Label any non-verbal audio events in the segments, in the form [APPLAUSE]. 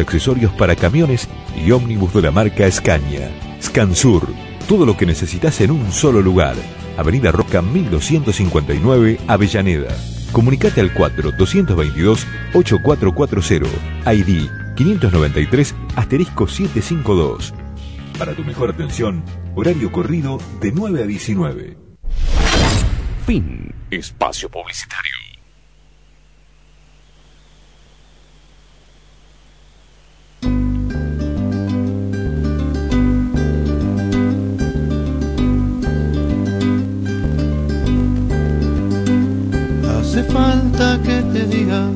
accesorios para camiones y ómnibus de la marca Scania. Scansur, todo lo que necesitas en un solo lugar. Avenida Roca 1259, Avellaneda. Comunicate al 4-222-8440, ID 593 asterisco 752. Para tu mejor atención, horario corrido de 9 a 19. Fin. Espacio Publicitario. Falta que te diga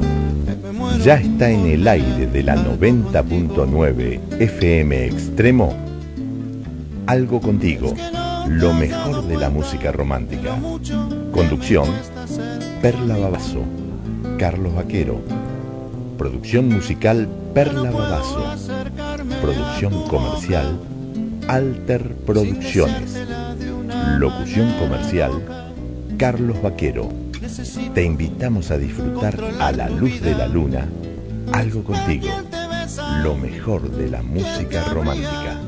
ya está en el aire de la 90.9 FM Extremo. Algo contigo, lo mejor de la música romántica. Conducción, Perla Babazo, Carlos Vaquero. Producción musical, Perla Babazo. Producción comercial, Alter Producciones. Locución comercial, Carlos Vaquero te invitamos a disfrutar a la luz de la luna algo contigo, lo mejor de la música romántica.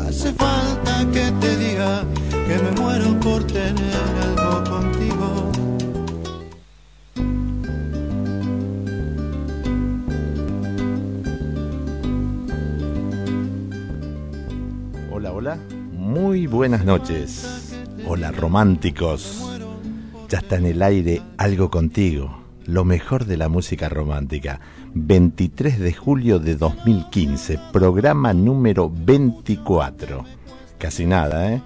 Hace falta que te diga que me muero por tener algo contigo. Hola, hola. Muy buenas noches. Hola románticos. Ya está en el aire algo contigo, lo mejor de la música romántica. 23 de julio de 2015, programa número 24. Casi nada, ¿eh?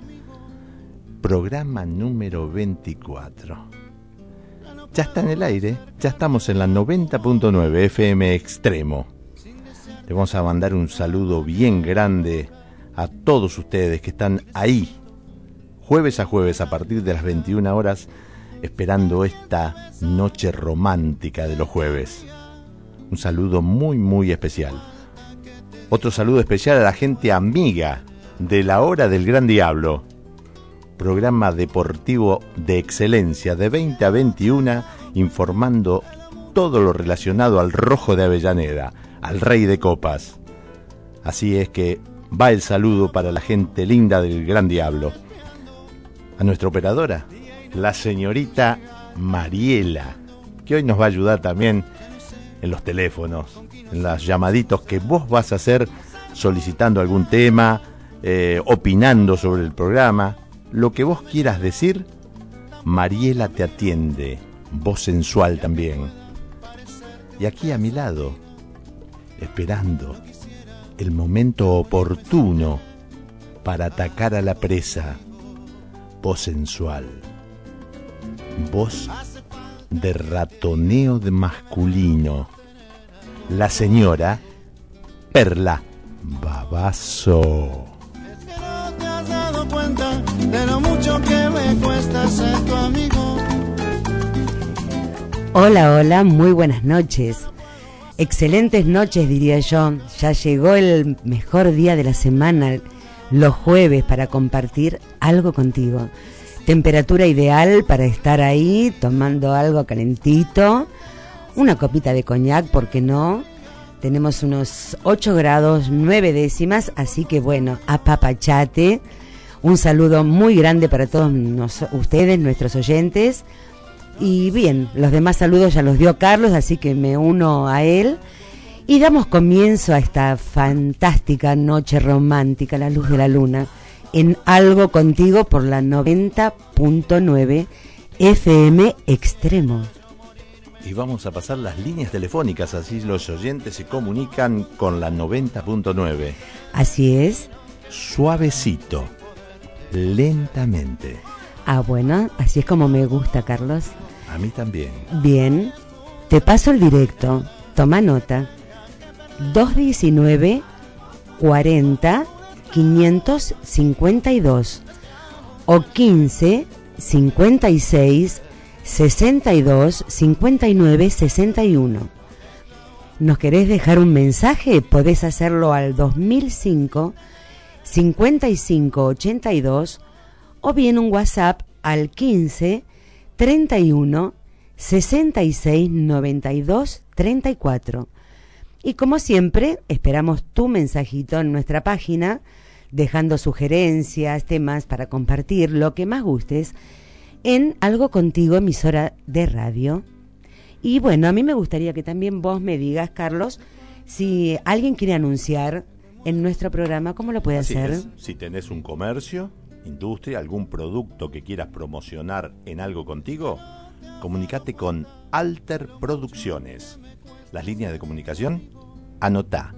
Programa número 24. Ya está en el aire, ya estamos en la 90.9 FM Extremo. Le vamos a mandar un saludo bien grande a todos ustedes que están ahí, jueves a jueves a partir de las 21 horas esperando esta noche romántica de los jueves. Un saludo muy, muy especial. Otro saludo especial a la gente amiga de la hora del Gran Diablo. Programa deportivo de excelencia de 20 a 21 informando todo lo relacionado al rojo de Avellaneda, al rey de copas. Así es que va el saludo para la gente linda del Gran Diablo. A nuestra operadora, la señorita Mariela, que hoy nos va a ayudar también en los teléfonos, en los llamaditos que vos vas a hacer solicitando algún tema, eh, opinando sobre el programa, lo que vos quieras decir, Mariela te atiende, voz sensual también. Y aquí a mi lado, esperando el momento oportuno para atacar a la presa, voz sensual voz de ratoneo de masculino. La señora Perla Babazo. Hola, hola, muy buenas noches. Excelentes noches, diría yo. Ya llegó el mejor día de la semana, los jueves, para compartir algo contigo temperatura ideal para estar ahí tomando algo calentito, una copita de coñac, ¿por qué no? Tenemos unos 8 grados 9 décimas, así que bueno, apapachate. Un saludo muy grande para todos ustedes, nuestros oyentes. Y bien, los demás saludos ya los dio Carlos, así que me uno a él. Y damos comienzo a esta fantástica noche romántica, la luz de la luna en Algo Contigo por la 90.9 FM Extremo. Y vamos a pasar las líneas telefónicas, así los oyentes se comunican con la 90.9. Así es. Suavecito, lentamente. Ah, bueno, así es como me gusta, Carlos. A mí también. Bien, te paso el directo. Toma nota. 219 40 552 o 15 56 62 59 61. ¿Nos querés dejar un mensaje? Podés hacerlo al 2005 55 82 o bien un WhatsApp al 15 31 66 92 34. Y como siempre, esperamos tu mensajito en nuestra página, dejando sugerencias, temas para compartir, lo que más gustes, en Algo Contigo, emisora de radio. Y bueno, a mí me gustaría que también vos me digas, Carlos, si alguien quiere anunciar en nuestro programa, ¿cómo lo puede Así hacer? es. Si tenés un comercio, industria, algún producto que quieras promocionar en algo contigo, comunicate con Alter Producciones. Las líneas de comunicación, anotá.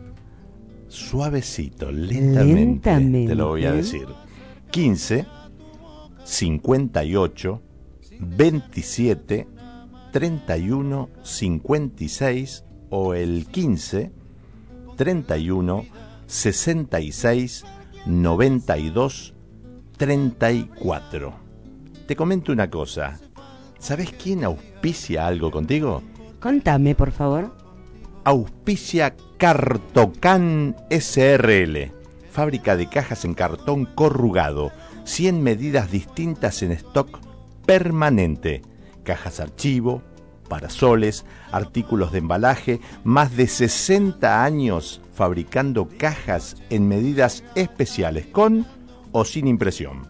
Suavecito, lentamente, Lentamente. te lo voy a decir. 15 58 27 31 56 o el 15 31 66 92 34. Te comento una cosa. ¿Sabes quién auspicia algo contigo? Contame, por favor. Auspicia Cartocan SRL, fábrica de cajas en cartón corrugado, 100 medidas distintas en stock permanente, cajas archivo, parasoles, artículos de embalaje, más de 60 años fabricando cajas en medidas especiales con o sin impresión.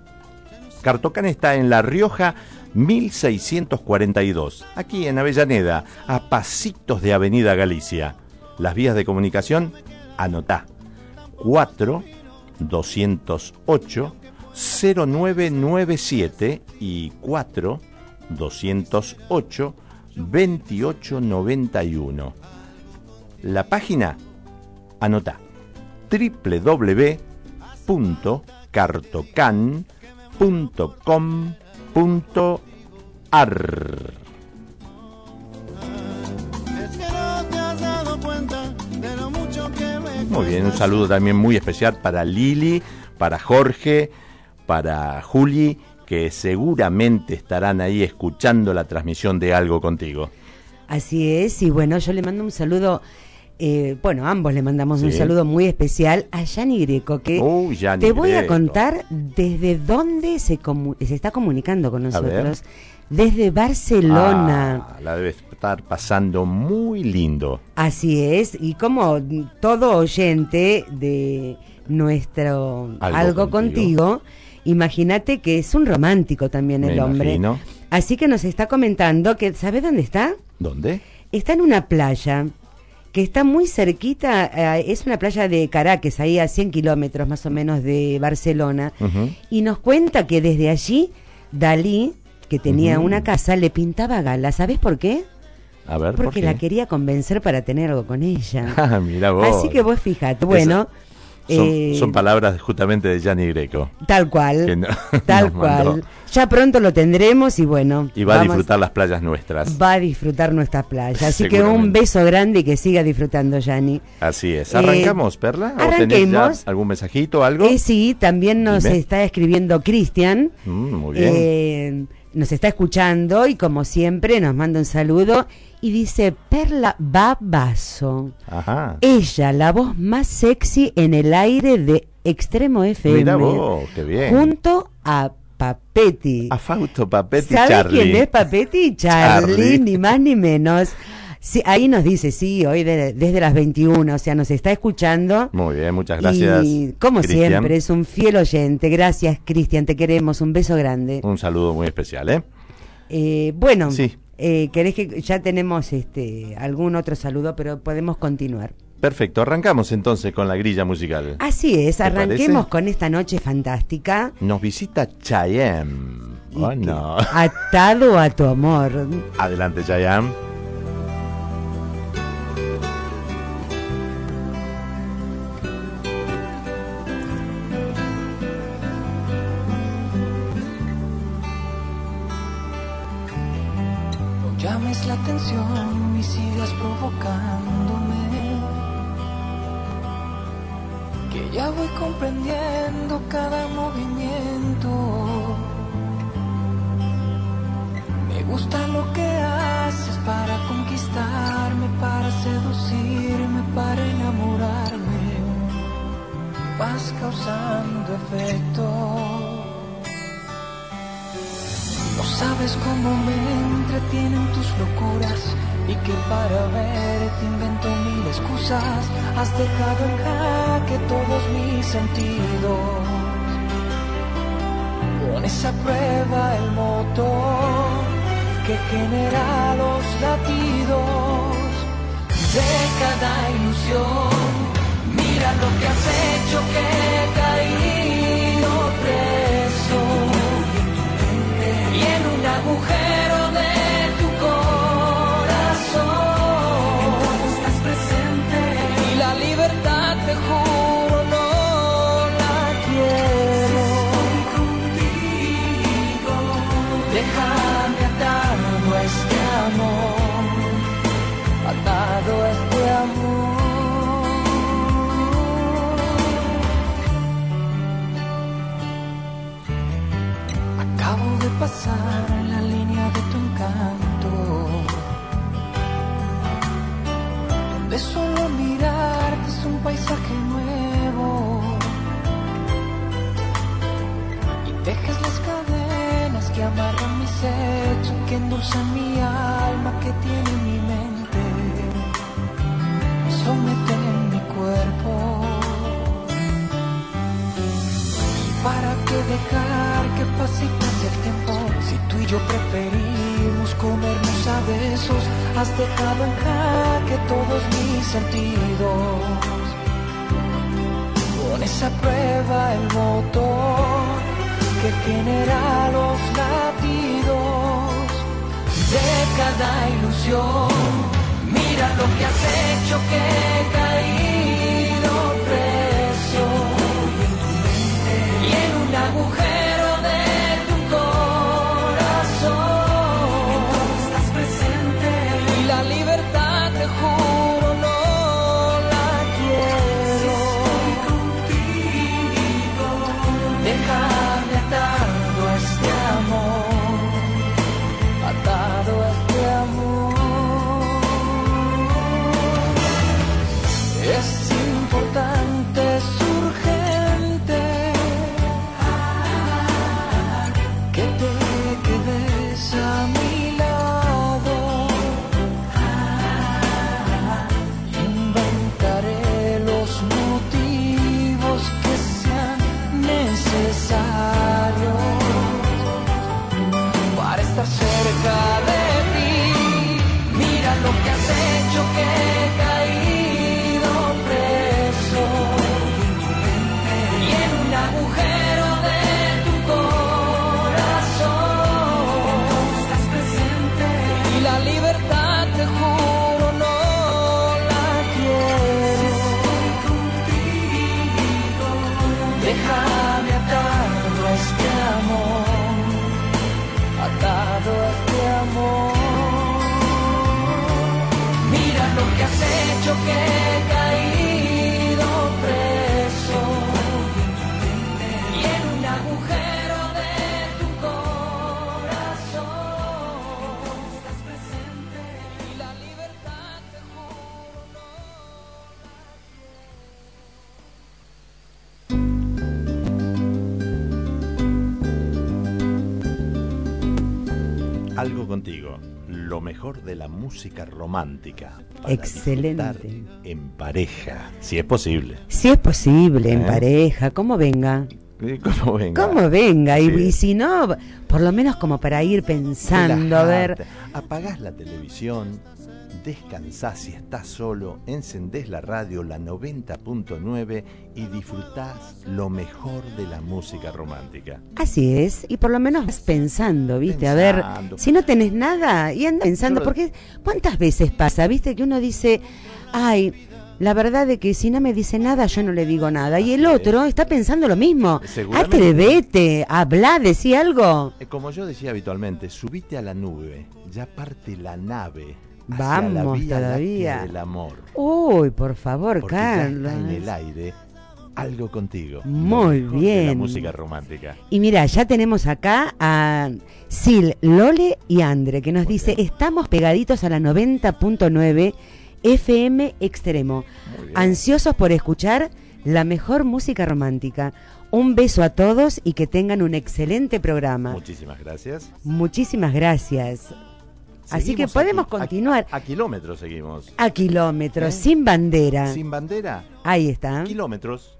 Cartocan está en La Rioja 1642, aquí en Avellaneda, a pasitos de Avenida Galicia. Las vías de comunicación, anotá. 4 208 0997 y 4 208 2891. La página, anotá. www.cartocan.com.ar Me Muy bien, un saludo también muy especial para Lili, para Jorge, para Juli, que seguramente estarán ahí escuchando la transmisión de algo contigo. Así es, y bueno, yo le mando un saludo, eh, bueno, ambos le mandamos un saludo muy especial a Yanni Greco, que te voy a contar desde dónde se, se está comunicando con nosotros. Desde Barcelona. Ah, la debe estar pasando muy lindo. Así es, y como todo oyente de nuestro Algo Algo, Contigo. contigo, imagínate que es un romántico también Me el hombre. imagino. Así que nos está comentando que, ¿sabes dónde está? ¿Dónde? Está en una playa que está muy cerquita, eh, es una playa de Caracas, ahí a 100 kilómetros más o menos de Barcelona, y nos cuenta que desde allí Dalí, que tenía una casa, le pintaba gala. ¿Sabes por qué? A ver, ¿por Porque qué? la quería convencer para tener algo con ella. [LAUGHS] Ah, mira vos. Así que vos fijate, bueno, Son, eh, son palabras justamente de Gianni Greco. tal cual, no- [LAUGHS] tal [LAUGHS] cual. Ya pronto lo tendremos y bueno, Y va a disfrutar las playas nuestras. va a disfrutar nuestra playa. Así que un beso grande y que siga disfrutando, Yani. Así es. Eh, ¿Arrancamos, Perla? ¿O tenés ya arranquemos. algún mensajito, algo? Eh, sí, también nos Dime. está escribiendo Cristian. Mm, muy bien. Eh, nos está escuchando y como siempre nos manda un saludo y dice Perla Babazo. Ajá. Ella, la voz más sexy en el aire de Extremo FM. Mira vos, qué bien. Junto a Papetti. A Fausto Papetti ¿Sabe Charlie. quién es Papetti? [LAUGHS] Charlie, Charlie. ni más ni menos. Sí, ahí nos dice, sí, hoy de- desde las 21, o sea, nos está escuchando. Muy bien, muchas gracias. Y como siempre, es un fiel oyente. Gracias, Cristian, te queremos. Un beso grande. Un saludo muy especial, ¿eh? Eh, bueno, Sí. Eh, querés que ya tenemos este algún otro saludo, pero podemos continuar. Perfecto, arrancamos entonces con la grilla musical. Así es, ¿Te arranquemos parece? con esta noche fantástica. Nos visita Chayam. Oh, no. Atado a tu amor. Adelante, Chayam. El motor que genera los latidos de cada ilusión. Mira lo que has hecho que paisaje nuevo y dejes las cadenas que amarran mis hechos, que endulzan mi alma, que tiene mi mente, y someten mi cuerpo. ¿Para qué dejar que pase y pase el tiempo? Si tú y yo preferimos comernos a besos, has dejado en jaque todos mis sentidos. Pones a prueba el motor que genera los latidos de cada ilusión. Mira lo que has hecho que he caído preso y en un agujero mejor de la música romántica. para Excelente. En pareja, si es posible. Si es posible, en ¿Eh? pareja, como venga. Como venga. Como venga, y, Sí. y si no, por lo menos como para ir pensando, a ver. Apagás la televisión, descansás si estás solo, encendés la radio, la 90.9 y disfrutás lo mejor de la música romántica. Así es, y por lo menos vas pensando, ¿viste? A ver, si no tenés nada, y anda pensando, porque ¿cuántas veces pasa, viste? Que uno dice, ay, la verdad de que si no me dice nada, yo no le digo nada. Y el otro está pensando lo mismo. Atrevete, habla, decí algo. Eh, Como yo decía habitualmente, subite a la nube, ya parte la nave. Hacia la Vamos vía todavía. láctea del amor. Uy, por favor, Porque ya Carlos. está en el aire algo contigo. Muy la bien. música romántica. Y mira, ya tenemos acá a Sil, Lole y Andre, que nos Muy dice, bien. estamos pegaditos a la 90.9 FM Extremo. Ansiosos por escuchar la mejor música romántica. Un beso a todos y que tengan un excelente programa. Muchísimas gracias. Muchísimas gracias. Así que podemos a continuar A, a kilómetros seguimos. a kilómetros, ¿Eh? sin bandera. Sin bandera, Ahí está. kilómetros.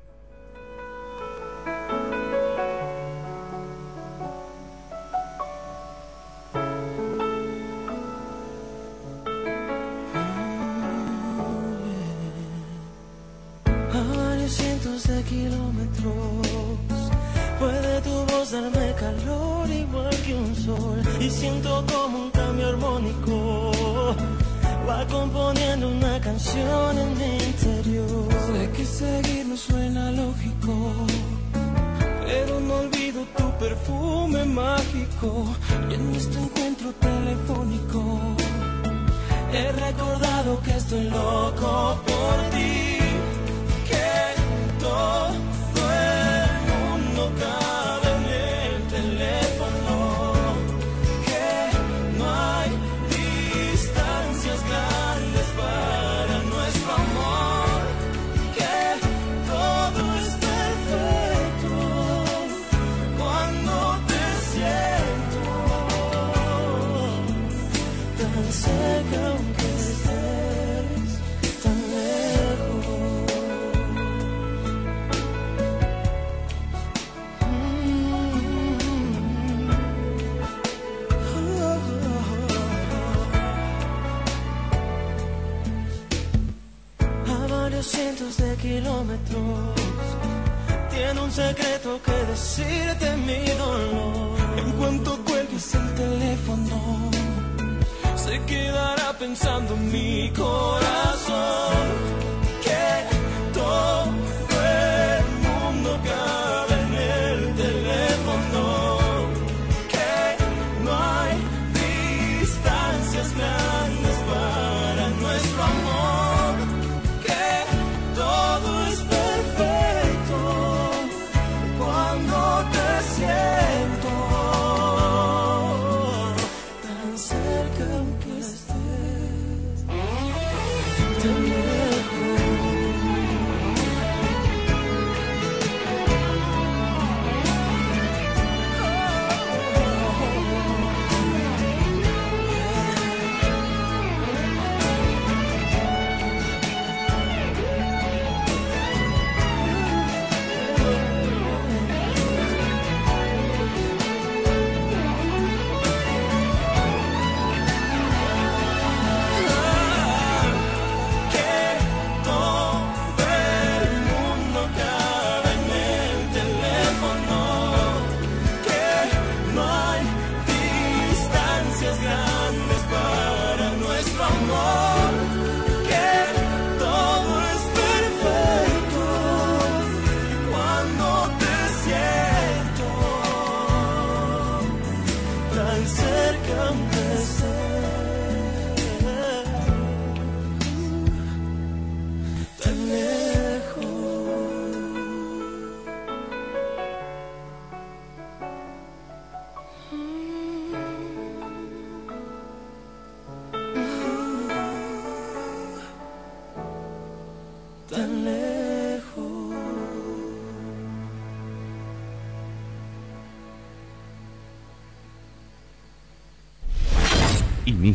A varios cientos de kilómetros puede tu voz darme calor igual que un sol y siento como un cambio armónico va componiendo una canción en mi interior. Sé que seguir no suena lógico, pero no olvido tu perfume mágico y en este encuentro telefónico. He recordado que estoy loco por ti, kilómetros tiene un secreto que decirte mi dolor. En cuanto cuelgues el teléfono, se quedará pensando mi corazón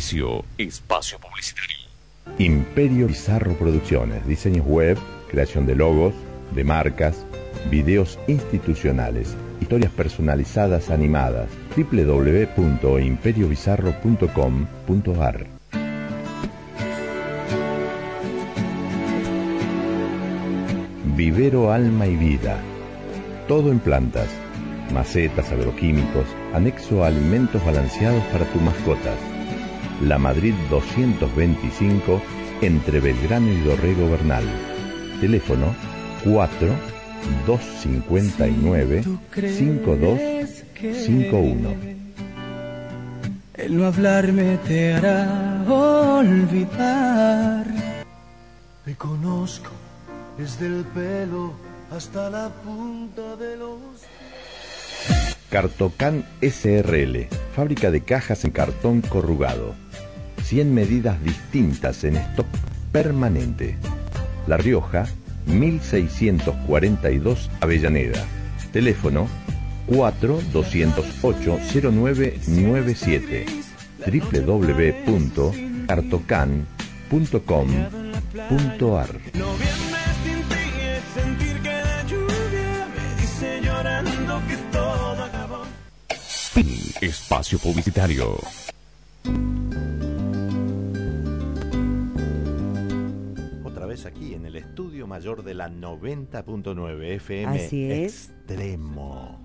Inicio espacio publicitario. Imperio Bizarro Producciones, diseños web, creación de logos, de marcas, videos institucionales, historias personalizadas animadas. www.imperiobizarro.com.ar Vivero Alma y Vida. Todo en plantas, macetas, agroquímicos, anexo a alimentos balanceados para tus mascotas. La Madrid 225 entre Belgrano y Dorrego Bernal. Teléfono 4 259 5251. El no hablarme te hará olvidar. Te conozco desde el pelo hasta la punta de los... Cartocan SRL, fábrica de cajas en cartón corrugado. 100 medidas distintas en stock permanente. La Rioja, 1642 Avellaneda. Teléfono 4-208-0997 www.cartocan.com.ar Lo bien mayor de la 90.9 FM. Así es. Extremo.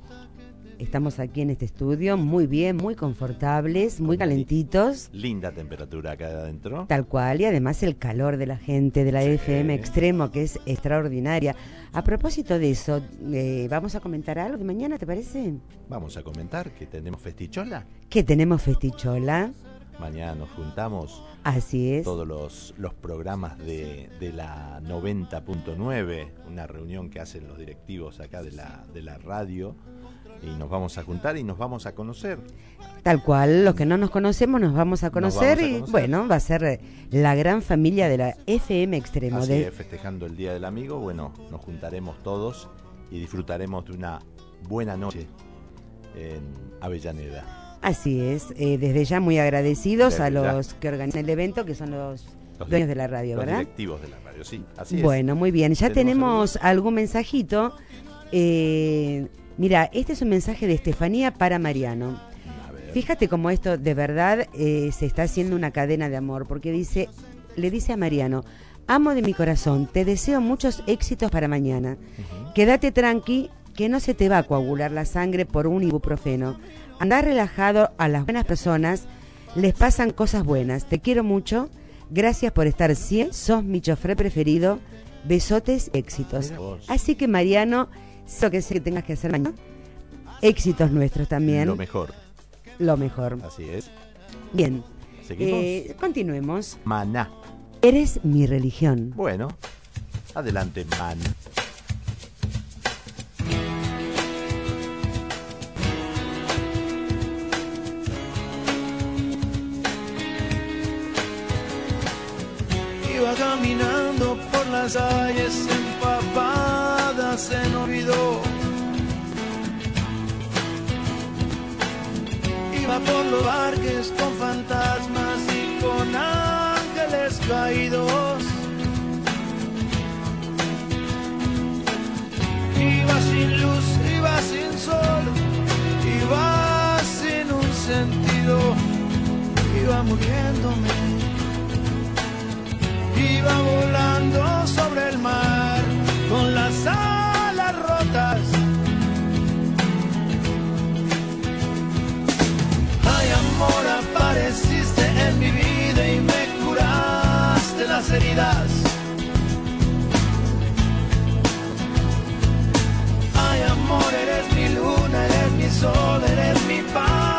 Estamos aquí en este estudio, muy bien, muy confortables, muy calentitos, Linda temperatura acá adentro. tal cual, y además el calor de la gente de la Sí. FM Extremo, que es extraordinaria. A propósito de eso, eh, ¿vamos a comentar algo de mañana, te parece? Vamos a comentar que tenemos festichola. Que tenemos festichola, Mañana nos juntamos así es. todos los, los programas de, de la 90.9, una reunión que hacen los directivos acá de la, de la radio. Y nos vamos a juntar y nos vamos a conocer. Tal cual, los que no nos conocemos nos vamos a conocer vamos a y conocer. bueno, va a ser eh, la gran familia de la FM Extremo. Así de- es, festejando el Día del Amigo, bueno, nos juntaremos todos y disfrutaremos de una buena noche en Avellaneda. Así es, eh, desde ya muy agradecidos Desde a ya. los que organizan el evento, que son los, Los dueños de la radio, Los ¿verdad? directivos de la radio, sí, así es. Bueno, muy bien, ya ¿Tenemos tenemos algún mensajito. Eh, mira, este es un mensaje de Estefanía para Mariano. Fíjate cómo esto de verdad eh, se está haciendo una cadena de amor, porque dice, le dice a Mariano, amo de mi corazón, te deseo muchos éxitos para mañana. Quédate tranqui, que no se te va a coagular la sangre por un ibuprofeno. Andá relajado, a las buenas personas les pasan cosas buenas. Te quiero mucho, gracias por estar 100, sos mi chofer preferido. Besotes, éxitos. Así que Mariano, lo que sé que tengas que hacer mañana. Éxitos nuestros también. Lo mejor, Lo mejor. así es. Bien. Seguimos. Eh, continuemos. Maná. Eres mi religión. Bueno, adelante, man. Iba caminando por las calles empapadas en olvido. Iba por los parques con fantasmas y con ángeles caídos. Iba sin luz, iba sin sol, iba sin un sentido, iba muriéndome. Iba volando sobre el mar con las alas rotas. Ay, amor, apareciste en mi vida y me curaste las heridas. Ay, amor, eres mi luna, eres mi sol, eres mi pan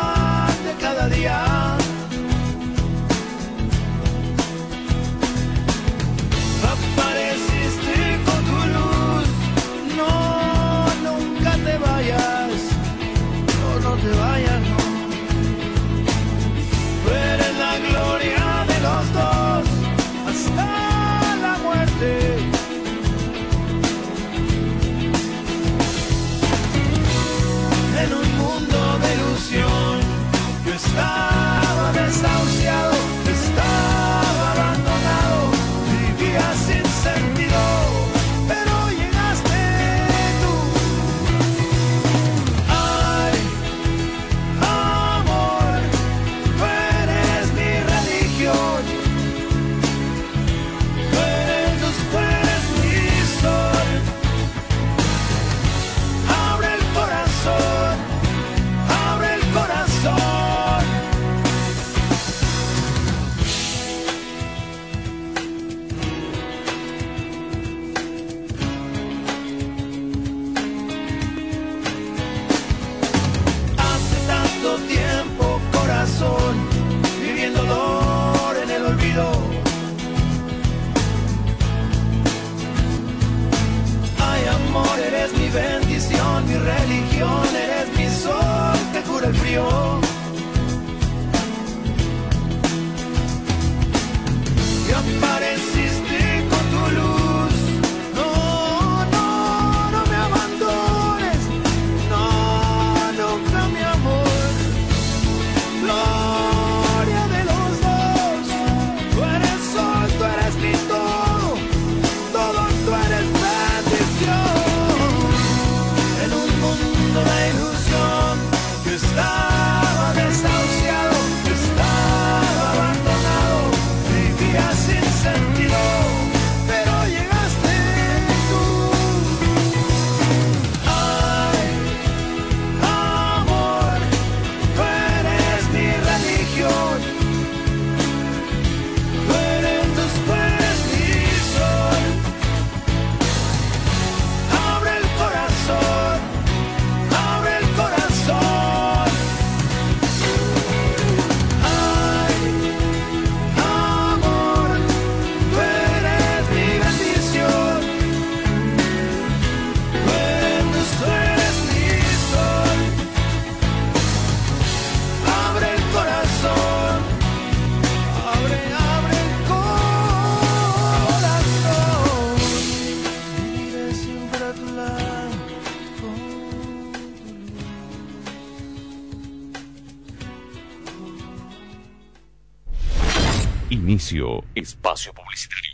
Espacio publicitario.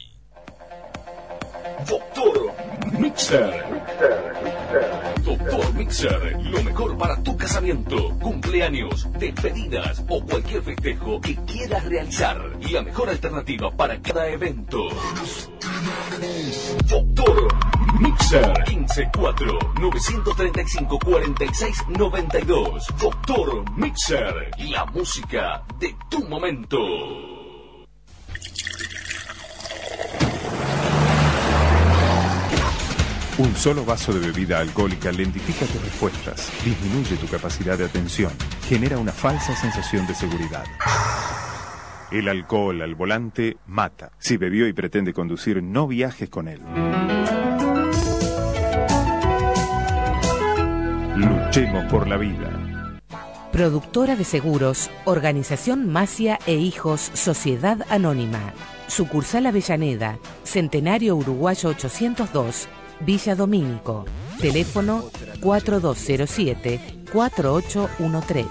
Doctor Mixer. Doctor Mixer, lo mejor para tu casamiento, cumpleaños, despedidas o cualquier festejo que quieras realizar. La mejor alternativa para cada evento. Doctor Mixer 154 935 46 92. Doctor Mixer, la música de tu momento. Solo vaso de bebida alcohólica lentifica tus respuestas, disminuye tu capacidad de atención, genera una falsa sensación de seguridad. El alcohol al volante mata. Si bebió y pretende conducir, no viajes con él. Luchemos por la vida. Productora de seguros, Organización Masia e Hijos, Sociedad Anónima. Sucursal Avellaneda, Centenario Uruguayo 802, Villa Domínico. Teléfono 4207-4813.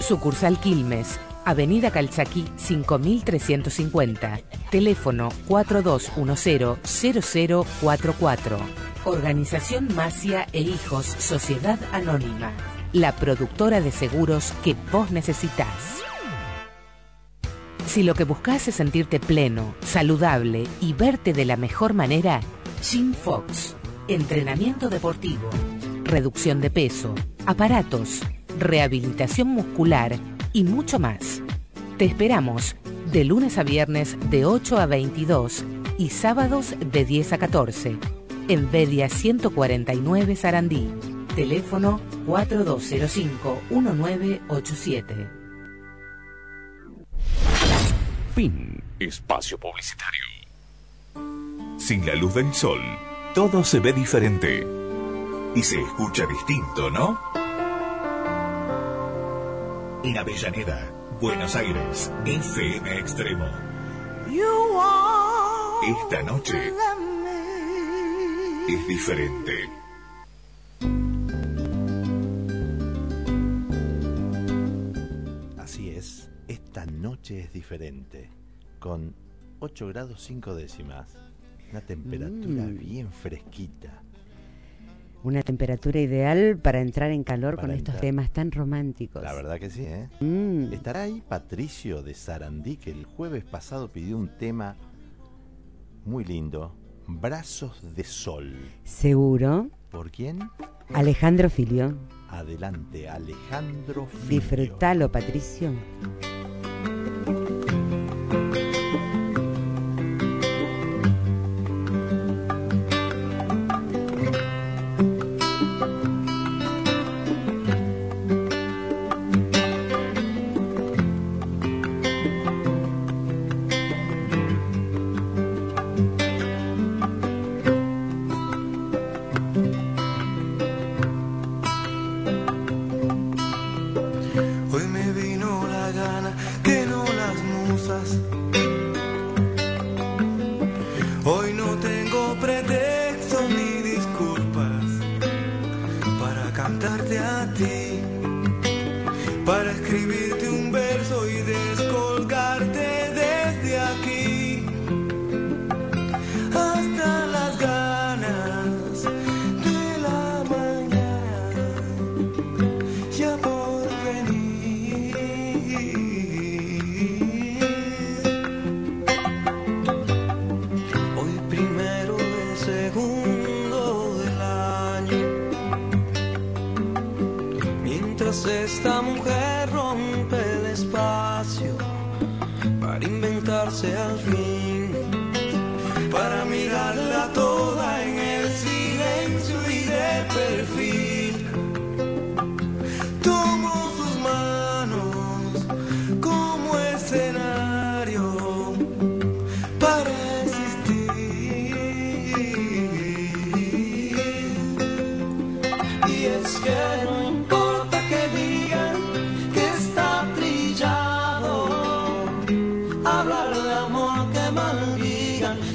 Sucursal Quilmes, Avenida Calchaquí 5350. Teléfono 4210-0044. Organización Masia e Hijos, Sociedad Anónima. La productora de seguros que vos necesitas. Si lo que buscas es sentirte pleno, saludable y verte de la mejor manera, Jim Fox. Entrenamiento deportivo, reducción de peso, aparatos, rehabilitación muscular y mucho más. Te esperamos de lunes a viernes de 8 a 22 y sábados de 10 a 14 en Bedia 149 Sarandí. Teléfono 4205-1987. Fin. Espacio publicitario. Sin la luz del sol, todo se ve diferente. Y se escucha distinto, ¿no? En Avellaneda, Buenos Aires, FM Extremo. Esta noche es diferente. Así es, esta noche es diferente, con 8 grados 5 décimas, una temperatura Mm. bien fresquita. Una temperatura ideal para entrar en calor Para con estos temas tan románticos. La verdad que sí, ¿eh? Mm. Estará ahí Patricio de Sarandí, que el jueves pasado pidió un tema muy lindo, Brazos de Sol. Seguro. ¿Por quién? Alejandro Filio. Adelante, Alejandro Filio. Disfrutalo, Patricio.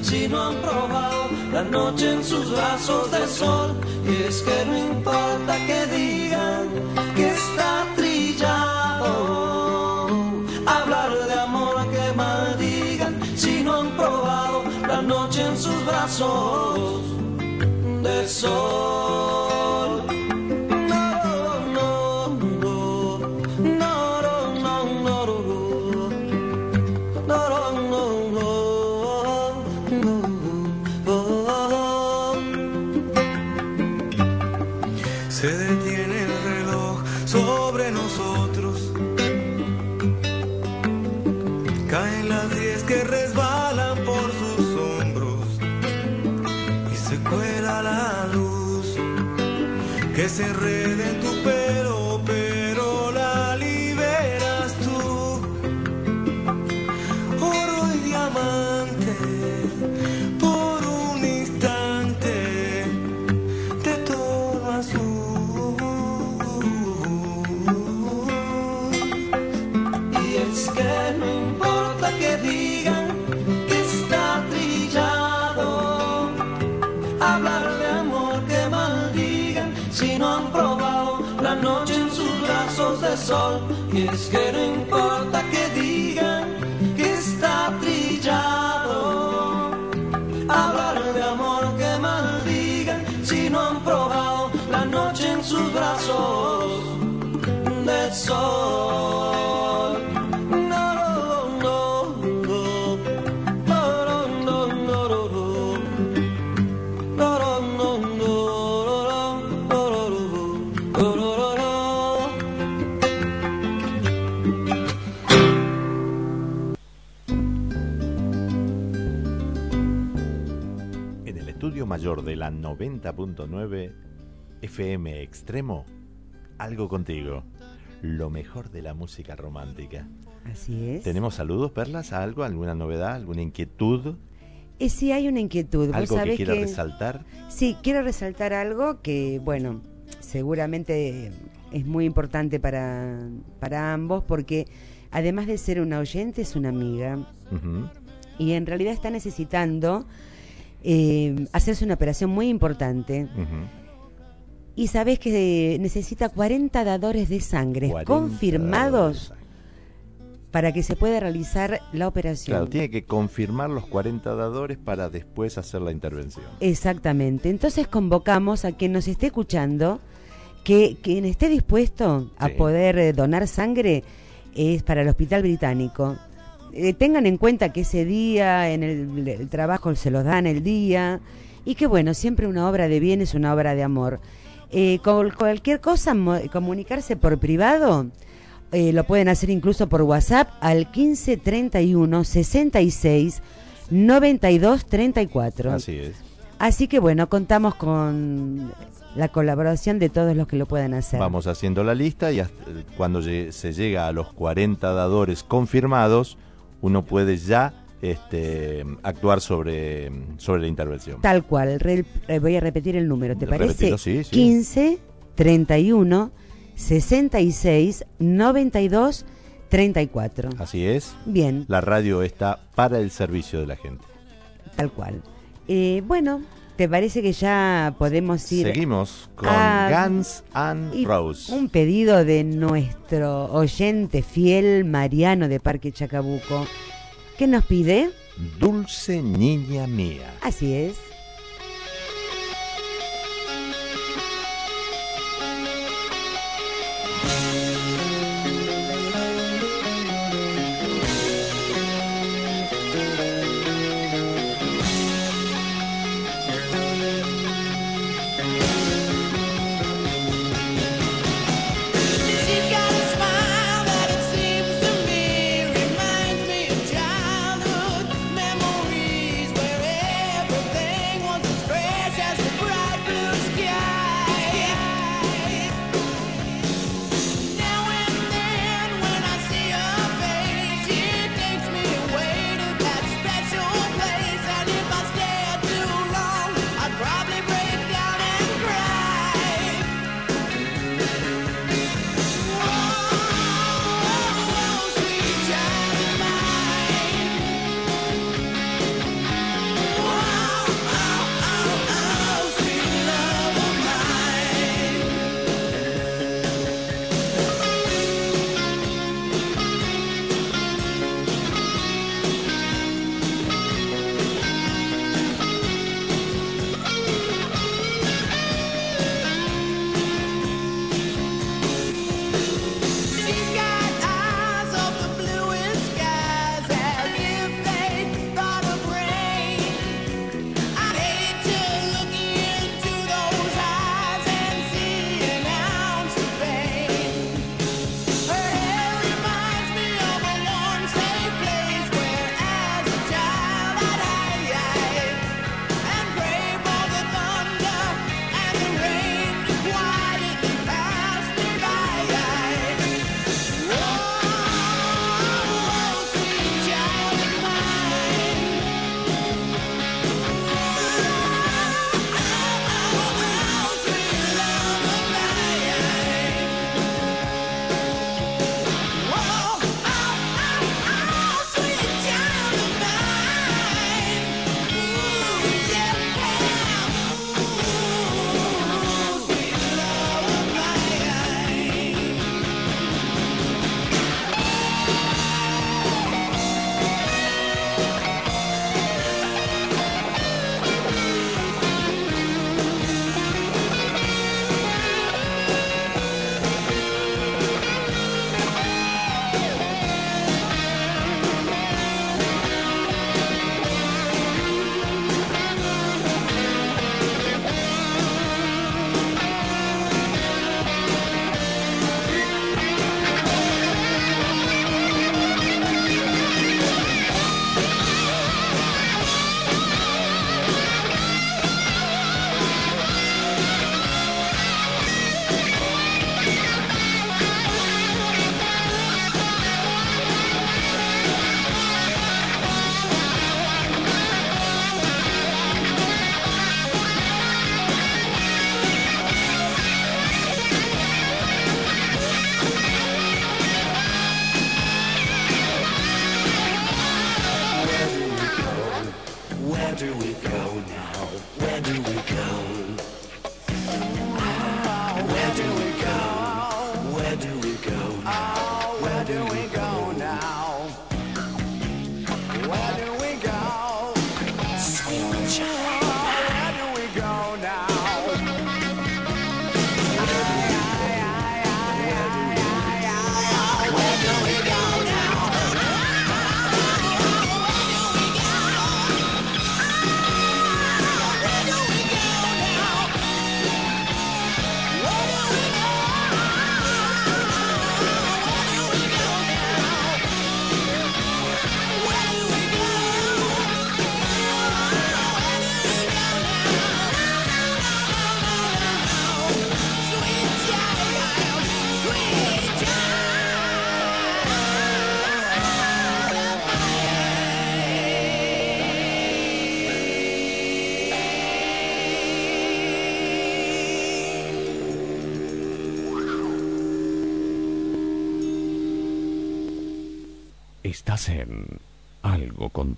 si no han probado la noche en sus brazos de sol. Y es que no importa que digan que está trillado, hablar de amor a que maldigan si no han probado la noche en sus brazos de sol. It's getting better. De la 90.9 FM Extremo, algo contigo. Lo mejor de la música romántica. Así es. ¿Tenemos saludos, Perlas? ¿Algo? ¿Alguna novedad? ¿Alguna inquietud? Eh, sí, hay una inquietud. ¿Algo que quiera resaltar? Sí, quiero resaltar algo que, bueno, seguramente es muy importante para, para ambos porque además de ser una oyente es una amiga y en realidad está necesitando eh, hacerse una operación muy importante y sabés que necesita 40 dadores de sangre 40 confirmados para que se pueda realizar la operación. Claro, tiene que confirmar los 40 dadores para después hacer la intervención. Exactamente. Entonces convocamos a quien nos esté escuchando que quien esté dispuesto a Sí. poder eh, donar sangre es para el Hospital Británico. Eh, tengan en cuenta que ese día en el, el trabajo se los dan el día y que bueno, siempre una obra de bien es una obra de amor. Eh, con cualquier cosa, comunicarse por privado, eh, lo pueden hacer incluso por WhatsApp al 1531 66 92 34. Así es. Así que bueno, contamos con la colaboración de todos los que lo puedan hacer. Vamos haciendo la lista y hasta- cuando se llega a los 40 dadores confirmados, uno puede ya este, actuar sobre, sobre la intervención. Tal cual, re- eh, voy a repetir el número, ¿te parece? Sí. 15 31 66 92 34. Así es. Bien, La radio está para el servicio de la gente. tal cual. Eh, bueno, ¿te parece que ya podemos ir Seguimos con a- Guns and Roses. un pedido de nuestro oyente fiel Mariano de Parque Chacabuco? ¿Qué nos pide? Dulce niña mía. Así es.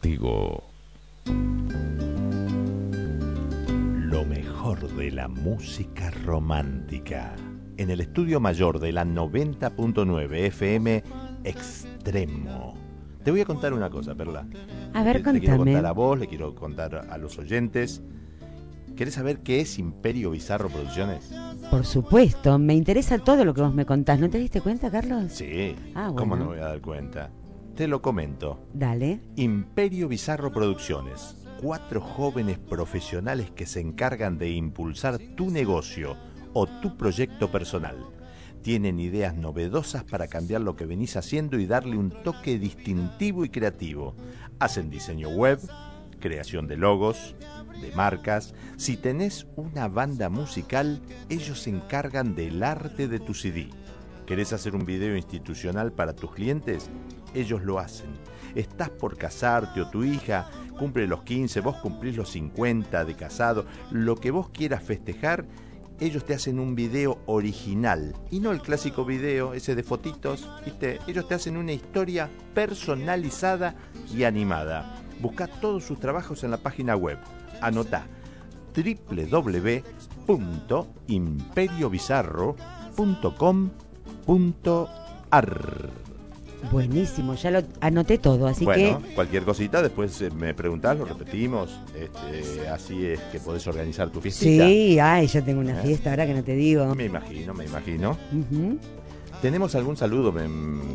Contigo. Lo mejor de la música romántica. En el estudio mayor de la 90.9 FM Extremo. Te voy a contar una cosa, Perla. A ver, Le- Le quiero contame. contar a vos, le quiero contar a los oyentes. ¿Querés saber qué es Imperio Bizarro Producciones? Por supuesto, me interesa todo lo que vos me contás. ¿No te diste cuenta, Carlos? Sí. Ah, ¿Cómo bueno. no me voy a dar cuenta? Te lo comento. Dale. Imperio Bizarro Producciones. Cuatro jóvenes profesionales que se encargan de impulsar tu negocio o tu proyecto personal. Tienen ideas novedosas para cambiar lo que venís haciendo y darle un toque distintivo y creativo. Hacen diseño web, creación de logos, de marcas. Si tenés una banda musical, ellos se encargan del arte de tu CD. ¿Querés hacer un video institucional para tus clientes? Ellos lo hacen. Estás por casarte o tu hija cumple los 15, vos cumplís los 50 de casado, lo que vos quieras festejar, ellos te hacen un video original y no el clásico video ese de fotitos, ¿viste? Ellos te hacen una historia personalizada y animada. Busca todos sus trabajos en la página web. Anota www.imperiobizarro.com.ar Buenísimo, ya lo anoté todo, así bueno, que cualquier cosita, después eh, me preguntás, lo repetimos. Este, así es que podés organizar tu fiestita. sí, ay, yo tengo una ¿Eh? fiesta ahora que no te digo. Me imagino, me imagino. Tenemos algún saludo,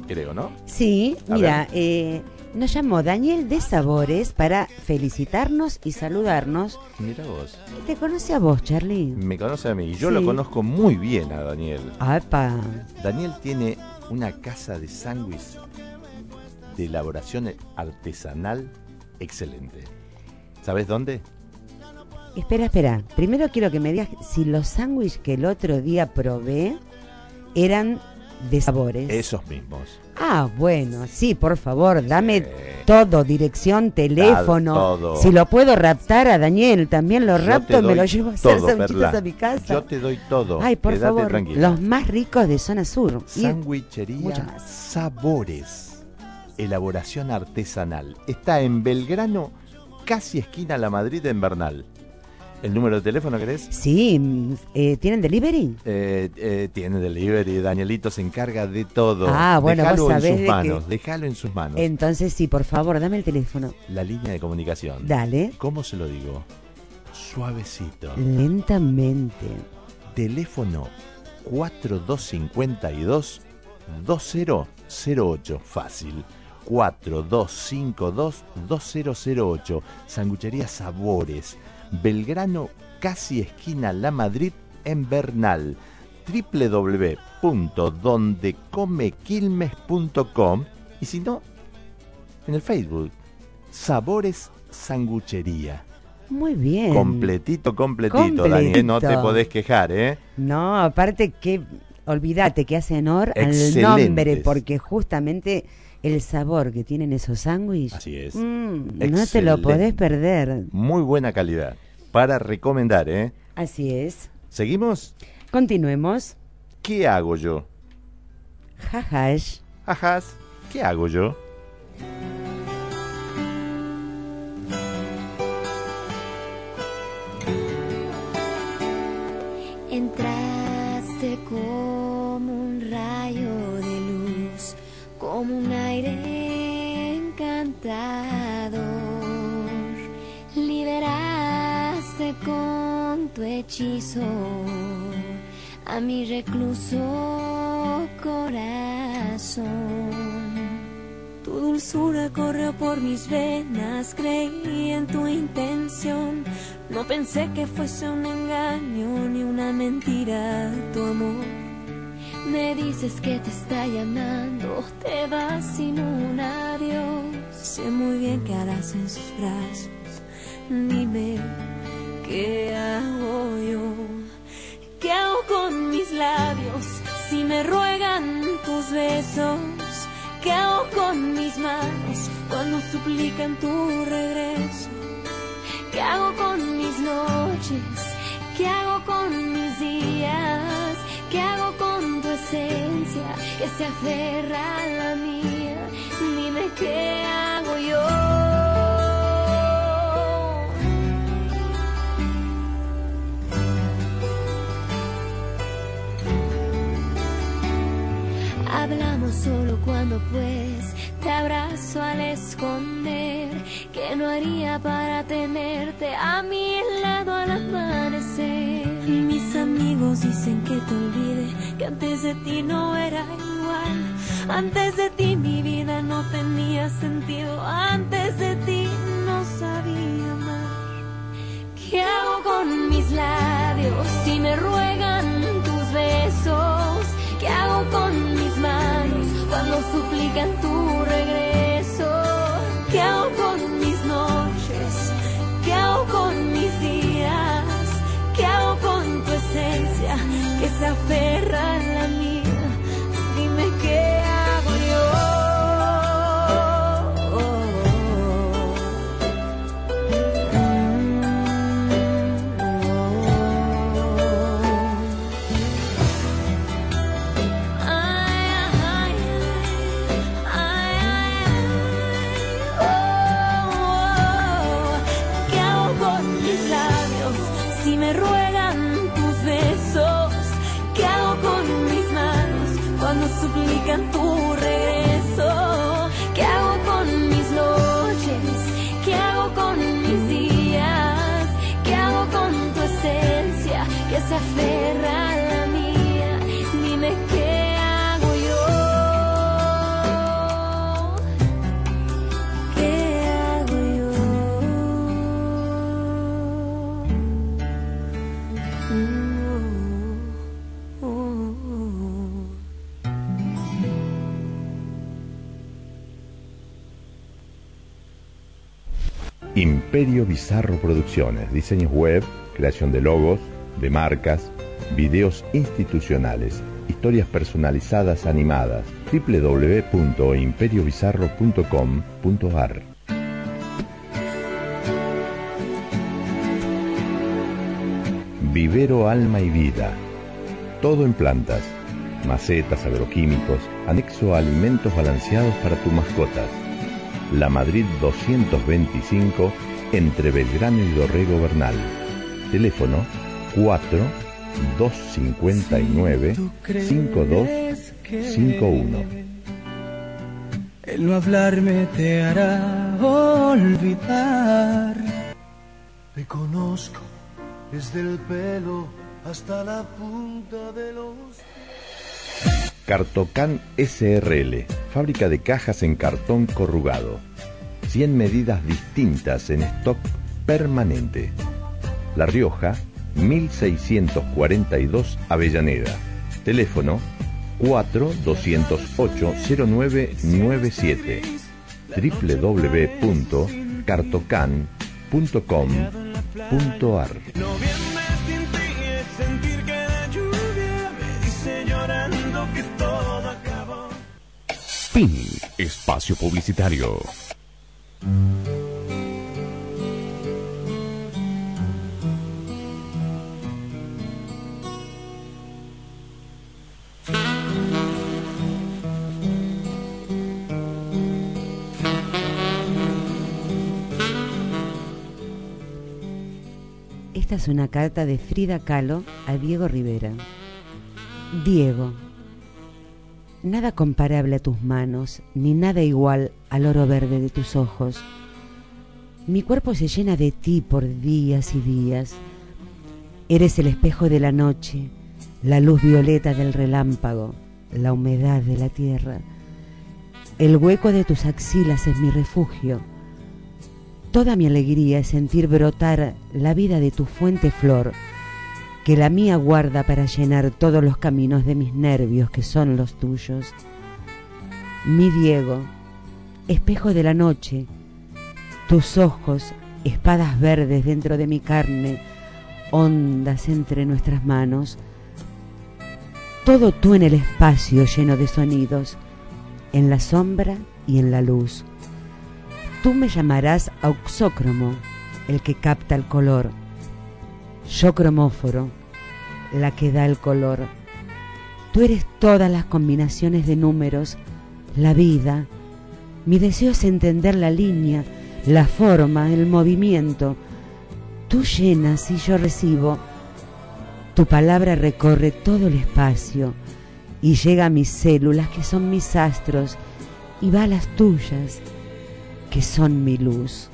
creo, ¿no? Sí, A mira, eh, nos llamó Daniel de Sabores para felicitarnos y saludarnos. Mira vos. ¿Te conoce a vos, Charlie? Me conoce a mí. Yo Sí. lo conozco muy bien a Daniel. ¡Apa! Daniel tiene una casa de sándwich de elaboración artesanal excelente. ¿Sabes dónde? Espera, espera. Primero quiero que me digas si los sándwiches que el otro día probé eran de sabores. Esos mismos. Ah, bueno, sí, por favor, dame todo, dirección, teléfono. todo. Si lo puedo raptar a Daniel, también lo rapto y me lo llevo a hacer Perla. a mi casa. Yo te doy todo. Ay, por favor, tranquila. los más ricos de zona sur. Sandwichería. Sabores. Elaboración artesanal. Está en Belgrano, casi esquina La Madrid en Bernal. ¿El número de teléfono querés? Sí, mm, eh, ¿tienen delivery? Eh, eh, tiene delivery, Danielito se encarga de todo. Ah, bueno, Déjalo vos en sabés sus de que- manos, déjalo en sus manos. Entonces sí, por favor, dame el teléfono. La línea de comunicación. Dale, ¿Cómo se lo digo? Suavecito. lentamente. Teléfono 4252 2008. Fácil. 4252 2008. Sanguchería Sabores. Belgrano, casi esquina La Madrid en Bernal. www.dondecomequilmes.com y si no, en el Facebook. Sabores Sanguchería. Muy bien. Completito, completito, Daniel. No te podés quejar, ¿eh? No, aparte que, olvídate que hace honor al nombre, porque justamente el sabor que tienen esos sándwiches, Así es. mm, no te lo podés perder. Muy buena calidad. Para recomendar, ¿eh? Así es. ¿Seguimos? Continuemos. ¿Qué hago yo? Jajash. Ajás, ¿qué hago yo? Liberaste con tu hechizo a mi recluso corazón. Tu dulzura corrió por mis venas, creí en tu intención. No pensé que fuese un engaño ni una mentira tu amor. Me dices que te está llamando, te vas sin un adiós. Sé muy bien que harás en sus brazos. Dime, ¿qué hago yo? ¿Qué hago con mis labios si me ruegan tus besos? ¿Qué hago con mis manos cuando suplican tu regreso? ¿Qué hago con mis noches? ¿Qué hago con mis días? ¿Qué hago con tu esencia que se aferra a la mía? Dime qué hago yo. Hablamos solo cuando pues te abrazo al esconder que no haría para tenerte a mi lado al amanecer. Mis amigos dicen que te olvide, que antes de ti no era igual. Antes de ti mi vida no tenía sentido, antes de ti no sabía amar. ¿Qué hago con mis labios si me ruegan tus besos? ¿Qué hago con mis manos cuando suplican tu regreso? ¿Qué hago con mis noches? ¿Qué hago con mis días? ¿Qué hago con tu esencia que se aferra a la mía? Suplican tu Imperio Bizarro Producciones, diseños web, creación de logos, de marcas, videos institucionales, historias personalizadas animadas. www.imperiobizarro.com.ar Vivero Alma y Vida. Todo en plantas, macetas, agroquímicos, anexo a alimentos balanceados para tus mascotas. La Madrid 225 entre Belgrano y Dorrego Bernal. Teléfono 4 259 5251. El no hablarme te hará olvidar. Te conozco desde el pelo hasta la punta de los... Cartocan SRL, fábrica de cajas en cartón corrugado. 100 medidas distintas en stock permanente. La Rioja, 1642 Avellaneda. Teléfono 4-208-0997. www.cartocan.com.ar Fin. Espacio publicitario. Esta es una carta de Frida Kahlo a Diego Rivera. Diego, nada comparable a tus manos, ni nada igual al oro verde de tus ojos. Mi cuerpo se llena de ti por días y días. Eres el espejo de la noche, la luz violeta del relámpago, la humedad de la tierra. El hueco de tus axilas es mi refugio. Toda mi alegría es sentir brotar la vida de tu fuente flor, que la mía guarda para llenar todos los caminos de mis nervios que son los tuyos. Mi Diego, espejo de la noche, tus ojos, espadas verdes dentro de mi carne, ondas entre nuestras manos, todo tú en el espacio lleno de sonidos, en la sombra y en la luz. Tú me llamarás auxócromo, el que capta el color. Yo cromóforo, la que da el color. Tú eres todas las combinaciones de números, la vida, Mi deseo es entender la línea, la forma, el movimiento. Tú llenas y yo recibo. Tu palabra recorre todo el espacio y llega a mis células que son mis astros y va a las tuyas que son mi luz.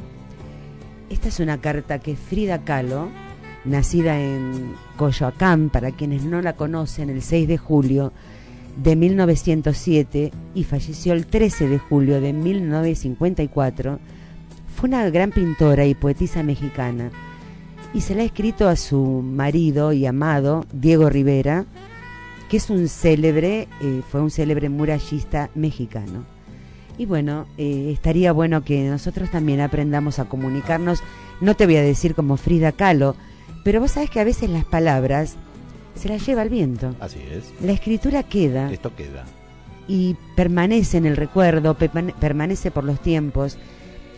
Esta es una carta que Frida Kahlo, nacida en Coyoacán, para quienes no la conocen, el 6 de julio de 1907 y falleció el 13 de julio de 1954, fue una gran pintora y poetisa mexicana y se la ha escrito a su marido y amado, Diego Rivera, que es un célebre, eh, fue un célebre murallista mexicano. Y bueno, eh, estaría bueno que nosotros también aprendamos a comunicarnos, no te voy a decir como Frida Kahlo, pero vos sabés que a veces las palabras se las lleva el viento. Así es. La escritura queda Esto queda. y permanece en el recuerdo, permane- permanece por los tiempos.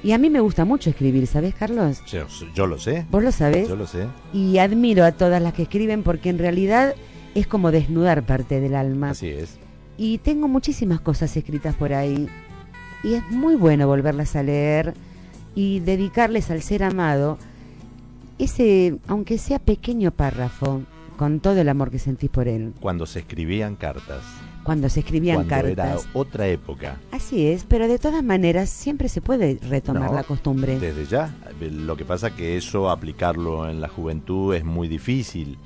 Y a mí me gusta mucho escribir, ¿sabés, Carlos? Yo, yo lo sé. ¿Vos lo sabés? Yo lo sé. Y admiro a todas las que escriben porque en realidad es como desnudar parte del alma. Así es. Y tengo muchísimas cosas escritas por ahí. Y es muy bueno volverlas a leer y dedicarles al ser amado ese, aunque sea pequeño párrafo, con todo el amor que sentís por él. Cuando se escribían cartas. Cuando se escribían cuando era cartas. otra época. Así es, pero de todas maneras siempre se puede retomar No, la costumbre. Desde ya. Lo que pasa que eso aplicarlo en la juventud es muy difícil.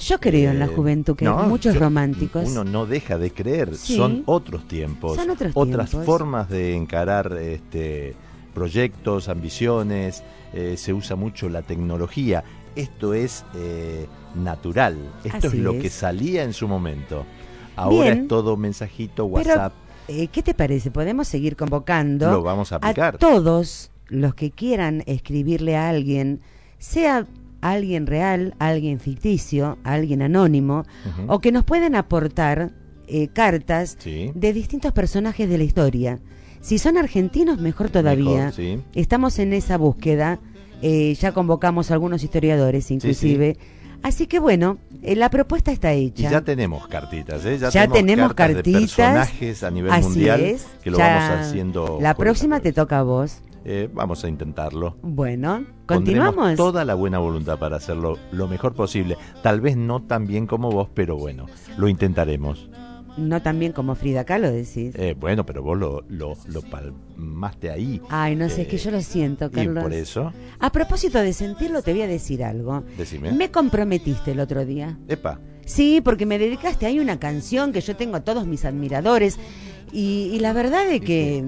Yo creo en la Eh, juventud que no, muchos yo- románticos. Uno no deja de creer, Sí. son otros tiempos, Son otros otras tiempos. formas de encarar este, proyectos, ambiciones, eh, se usa mucho la tecnología. Esto es eh, natural, esto Así es lo es. que salía en su momento. Ahora Bien. es todo mensajito, Pero, WhatsApp. eh, ¿Qué te parece? Podemos seguir convocando Lo vamos a aplicar. todos los que quieran escribirle a alguien, sea alguien real, alguien ficticio, alguien anónimo, o que nos puedan aportar eh, cartas Sí. de distintos personajes de la historia. Si son argentinos, mejor todavía. Mejor, sí. Estamos en esa búsqueda. eh, ya convocamos a algunos historiadores, inclusive. Así que bueno, eh, la propuesta está Y hecha. ya tenemos cartitas, ¿eh? Ya tenemos cartas de cartitas. personajes a nivel Así mundial es, que lo vamos haciendo. La próxima te toca a vos. Eh, vamos a intentarlo. Bueno, Pondremos continuamos. toda la buena voluntad para hacerlo lo mejor posible. Tal vez no tan bien como vos, pero bueno, lo intentaremos. No tan bien como Frida Kahlo decís. Eh, bueno, pero vos lo, lo, lo palmaste ahí. Ay, no sé, Eh, es que yo lo siento, Y Carlos. por eso, A propósito de sentirlo, te voy a decir algo. decime. Me comprometiste el otro día. Epa, Sí, porque me dedicaste ahí una canción que yo tengo a todos mis admiradores. Y, y la verdad es que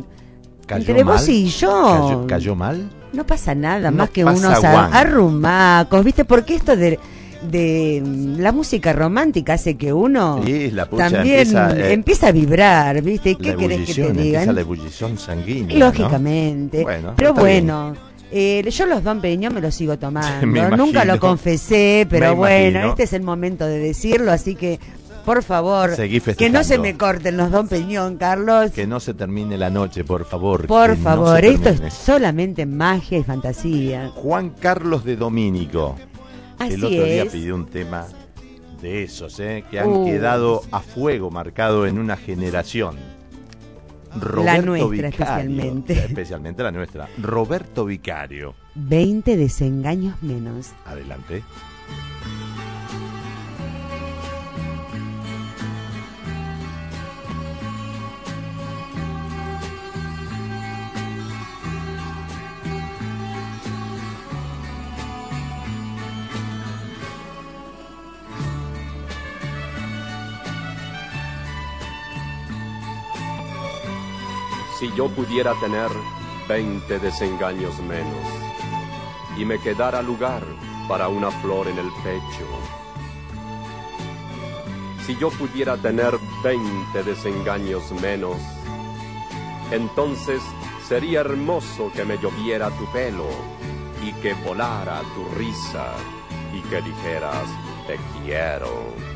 cayó entre mal. vos y yo ¿Cayó, cayó mal? no pasa nada No más que unos arrumacos, ¿viste? Porque esto de, de la música romántica hace que uno Sí, la pucha también empieza, eh, empieza a vibrar, ¿viste? ¿Qué querés que te digan? empieza la ebullición sanguínea. Lógicamente. ¿no? Bueno, pero bueno, eh, yo los Don Peñón me los sigo tomando. [LAUGHS] Nunca lo confesé, pero bueno, imagino. este es el momento de decirlo, así que por favor, que no se me corten los Don Peñón, Carlos. Que no se termine la noche, por favor. Por no favor, esto es solamente magia y fantasía. Juan Carlos de Domínico. Así el otro día es. pidió un tema de esos, ¿eh? que han Uh. quedado a fuego marcado en una generación. La nuestra, especialmente. [LAUGHS] Especialmente la nuestra. Roberto Vicario. 20 desengaños menos. Adelante. Si yo pudiera tener 20 desengaños menos y me quedara lugar para una flor en el pecho. Si yo pudiera tener 20 desengaños menos, entonces sería hermoso que me lloviera tu pelo y que volara tu risa y que dijeras te quiero.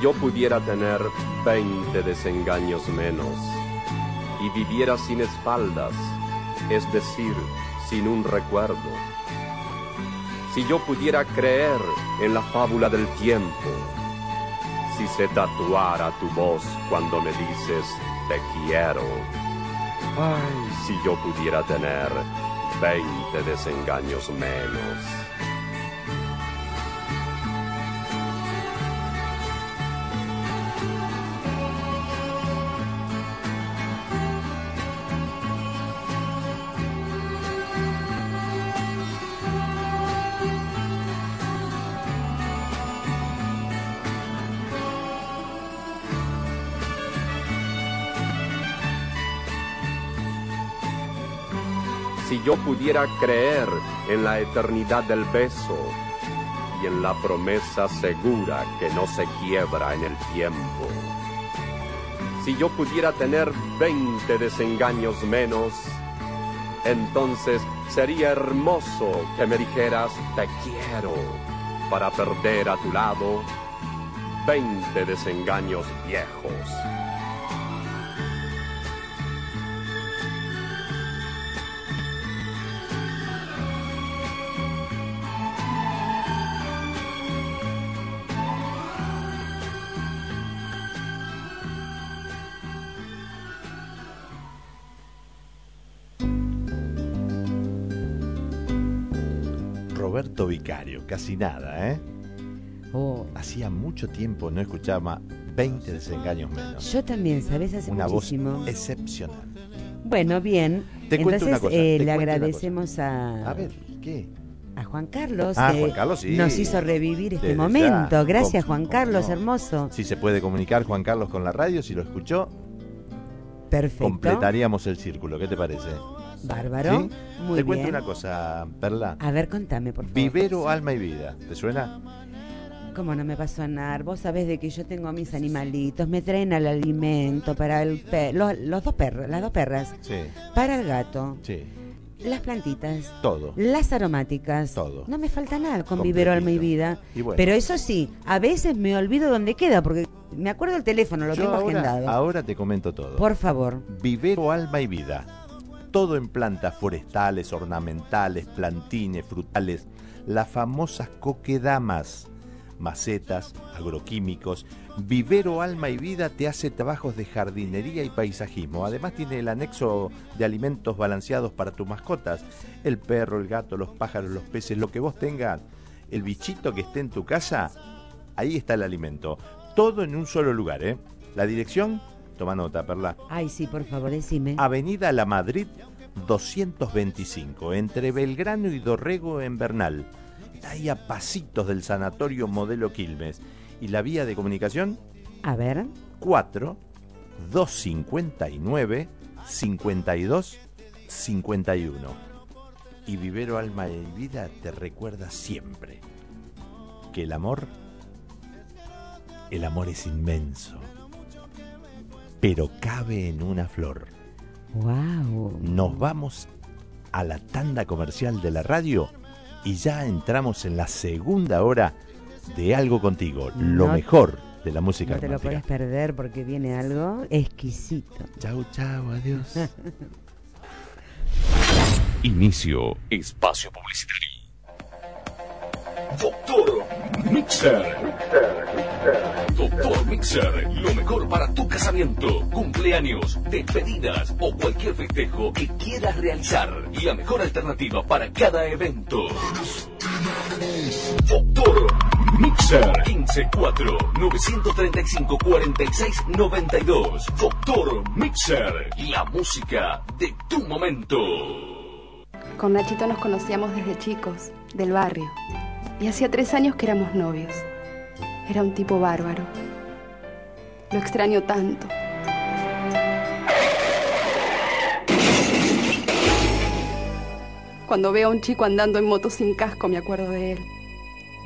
Yo pudiera tener veinte desengaños menos y viviera sin espaldas, es decir, sin un recuerdo. Si yo pudiera creer en la fábula del tiempo, si se tatuara tu voz cuando me dices te quiero. Ay, si yo pudiera tener veinte desengaños menos. Yo pudiera creer en la eternidad del beso y en la promesa segura que no se quiebra en el tiempo. Si yo pudiera tener veinte desengaños menos, entonces sería hermoso que me dijeras te quiero para perder a tu lado veinte desengaños viejos. Casi nada, ¿eh? Oh, Hacía mucho tiempo no escuchaba 20 desengaños menos. yo también, ¿sabes? Hace Una muchísimo. voz excepcional. Bueno, bien. Te cuento Entonces una cosa, eh, te le agradecemos a, A ver, ¿qué? a Juan Carlos Ah, que Juan Carlos, sí. nos hizo revivir este Desde ya. momento. Gracias, ¿Cómo- Juan Carlos, no? hermoso. Si se puede comunicar Juan Carlos con la radio, si lo escuchó, Perfecto. completaríamos el círculo. ¿Qué te parece? Bárbaro. ¿Sí? Muy te cuento una cosa, Perla. A ver, contame, por favor. Vivero, alma y vida. ¿Te suena? ¿Cómo no me pasó a nada? Vos sabés de que yo tengo a mis animalitos, me traen al alimento para el pe- los, los dos perros, las dos perras, Sí, para el gato, sí. las plantitas, Todo. las aromáticas. Todo. No me falta nada con vivero alma y vida. Y bueno. Pero eso sí, a veces me olvido dónde queda, porque me acuerdo el teléfono, lo Yo tengo ahora, agendado. ahora te comento todo. Por favor. Vivero, alma y vida. Todo en plantas forestales, ornamentales, plantines, frutales, las famosas coquedamas, macetas, agroquímicos. Vivero, alma y vida te hace trabajos de jardinería y paisajismo. Además tiene el anexo de alimentos balanceados para tus mascotas. El perro, el gato, los pájaros, los peces, lo que vos tengas, el bichito que esté en tu casa, ahí está el alimento. Todo en un solo lugar, ¿eh? La dirección, toma nota, Perla. Ay, sí, por favor, decime. Avenida La Madrid 225, entre Belgrano y Dorrego en Bernal. Está ahí a pasitos del sanatorio Modelo Quilmes. Y la vía de comunicación A ver. 4 259 52 51. Y Vivero Alma y Vida te recuerda siempre que el amor, el amor es inmenso, pero cabe en una flor. Wow. Nos vamos a la tanda comercial de la radio y ya entramos en la segunda hora de Algo Contigo, lo mejor de la música No te lo puedes perder porque viene algo exquisito. Chau, chau, adiós. [LAUGHS] Inicio espacio publicitario. Doctor Mixer. Doctor Mixer, lo mejor para tu casamiento, cumpleaños, despedidas o cualquier festejo que quieras realizar. La mejor alternativa para cada evento. Doctor Mixer 154 935 46 92. Doctor Mixer, la música de tu momento. Con Nachito nos conocíamos desde chicos, del barrio. Y hacía tres años que éramos novios. Era un tipo bárbaro. Lo extraño tanto. Cuando veo a un chico andando en moto sin casco me acuerdo de él.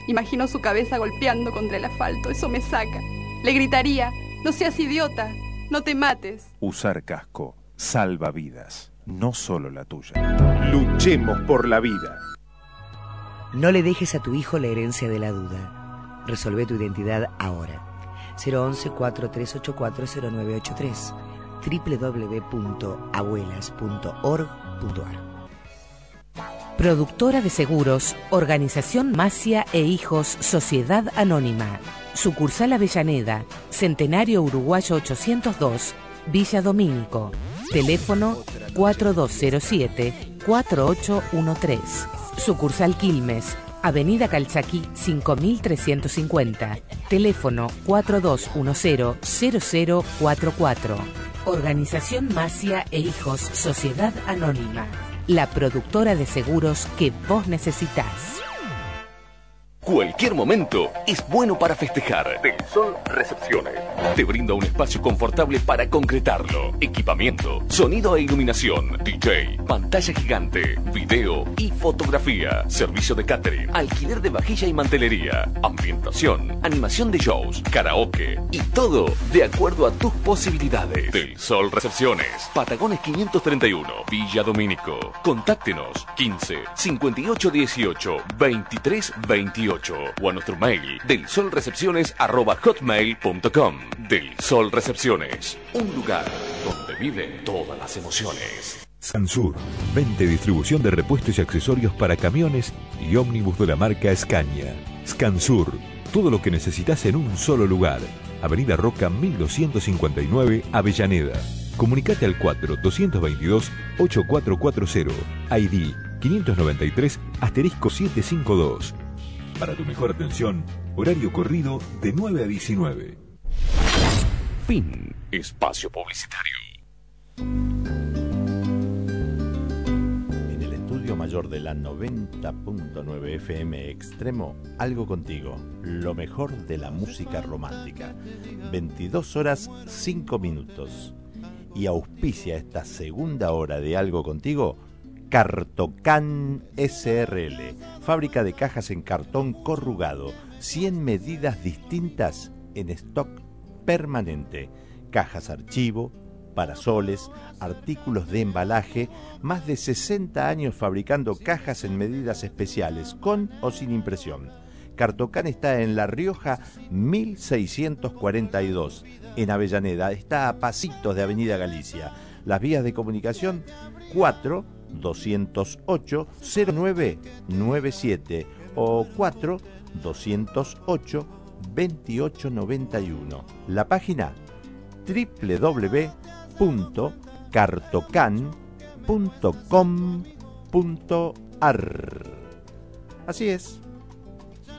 Imagino su cabeza golpeando contra el asfalto. Eso me saca. Le gritaría, no seas idiota, no te mates. Usar casco salva vidas, no solo la tuya. Luchemos por la vida. No le dejes a tu hijo la herencia de la duda. Resolve tu identidad ahora. 011 4384 www.abuelas.org.ar Productora de seguros, Organización Masia e Hijos, Sociedad Anónima. Sucursal Avellaneda, Centenario Uruguayo 802, Villa Domínico. Teléfono 4207-4813. Sucursal Quilmes, Avenida Calchaquí 5350. Teléfono 4210-0044. Organización Masia e Hijos, Sociedad Anónima. La productora de seguros que vos necesitas. Cualquier momento es bueno para festejar. Del Sol Recepciones. Te brinda un espacio confortable para concretarlo. Equipamiento, sonido e iluminación, DJ, pantalla gigante, video y fotografía. Servicio de catering, alquiler de vajilla y mantelería, ambientación, animación de shows, karaoke y todo de acuerdo a tus posibilidades. Del Sol Recepciones. Patagones 531, Villa Domínico. Contáctenos 15 58 18 23 28 o a nuestro mail del solrecepciones@hotmail.com. Del Sol Recepciones, un lugar donde viven todas las emociones. Sansur, venta y distribución de repuestos y accesorios para camiones y ómnibus de la marca Scania. Scansur, todo lo que necesitas en un solo lugar. Avenida Roca 1259, Avellaneda. Comunicate al 4-222-8440, ID 593 asterisco 752. Para tu mejor atención, horario corrido de 9 a 19. Fin. Espacio publicitario. En el estudio mayor de la 90.9 FM Extremo, algo contigo, lo mejor de la música romántica. 22 horas 5 minutos. Y auspicia esta segunda hora de algo contigo, Cartocan SRL, fábrica de cajas en cartón corrugado, 100 medidas distintas en stock permanente, cajas archivo, parasoles, artículos de embalaje, más de 60 años fabricando cajas en medidas especiales, con o sin impresión. Cartocan está en La Rioja 1642, en Avellaneda, está a pasitos de Avenida Galicia. Las vías de comunicación 4 208 0997 o 4 208 2891. La página www.cartocan.com.ar. Así es.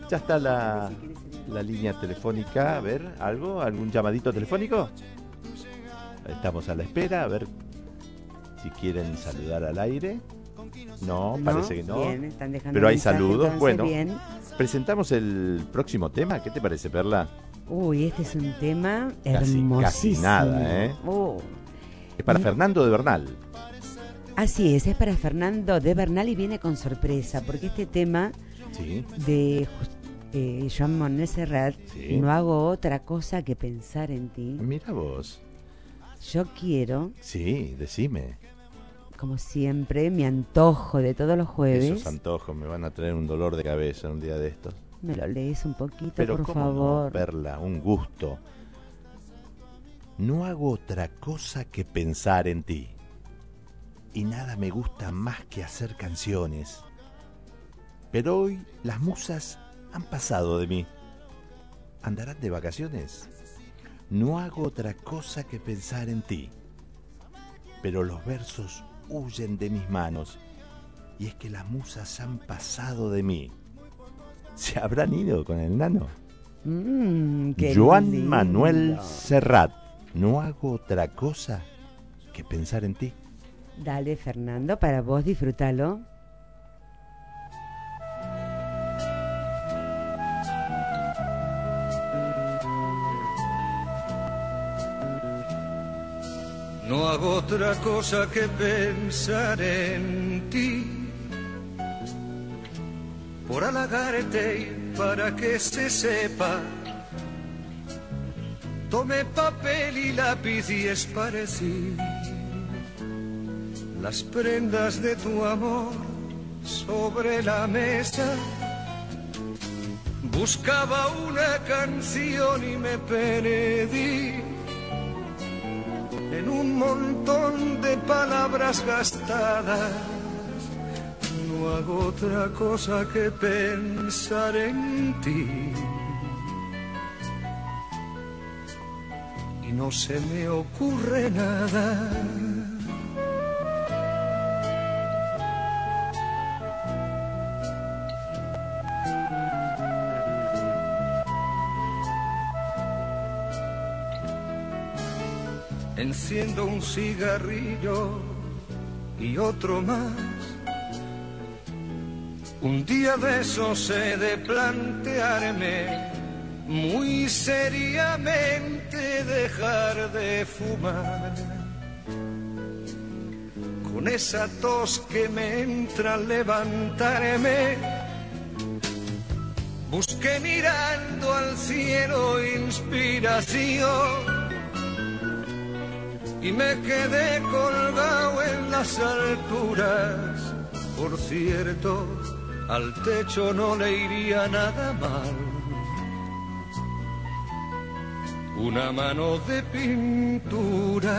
Ya está la, la línea telefónica. A ver, ¿algo? ¿Algún llamadito telefónico? Estamos a la espera. A ver si quieren saludar al aire. No, No, parece que no. bien, están dejando Pero hay mensaje, saludos. entonces, Bueno, bien. presentamos el próximo tema. ¿Qué te parece, Perla? Uy, este es un tema Casi- hermosísimo. casi nada, ¿eh? Oh. Es para. Fernando de Bernal. Así es, es para Fernando de Bernal y viene con sorpresa, porque este tema Sí. de eh, Joan Monet Serrat, Sí. no hago otra cosa que pensar en ti. Mira vos. Yo quiero, Sí, decime. como siempre, mi antojo de todos los jueves. Esos antojos me van a traer un dolor de cabeza un día de estos. Me lo lees un poquito, Pero por cómo no, favor. Perla, un gusto. No hago otra cosa que pensar en ti. Y nada me gusta más que hacer canciones. Pero hoy las musas han pasado de mí. ¿Andarán de vacaciones? No hago otra cosa que pensar en ti. Pero los versos huyen de mis manos. Y es que las musas han pasado de mí. ¿Se habrán ido con el nano? Mm, Joan lindo. Manuel Serrat. No hago otra cosa que pensar en ti. Dale, Fernando, para vos disfrútalo. No hago otra cosa que pensar en ti. Por halagarte y para que se sepa. Tomé papel y lápiz y esparcí las prendas de tu amor sobre la mesa. Buscaba una canción y me perdí en un montón de palabras gastadas. No hago otra cosa que pensar en ti. Y no se me ocurre nada. Enciendo un cigarrillo y otro más. Un día de esos he de plantearme muy seriamente dejar de fumar. Con esa tos que me entra levantarme, busqué mirando al cielo inspiración y me quedé colgado en las alturas. Por cierto, al techo no le iría nada mal. Una mano de pintura.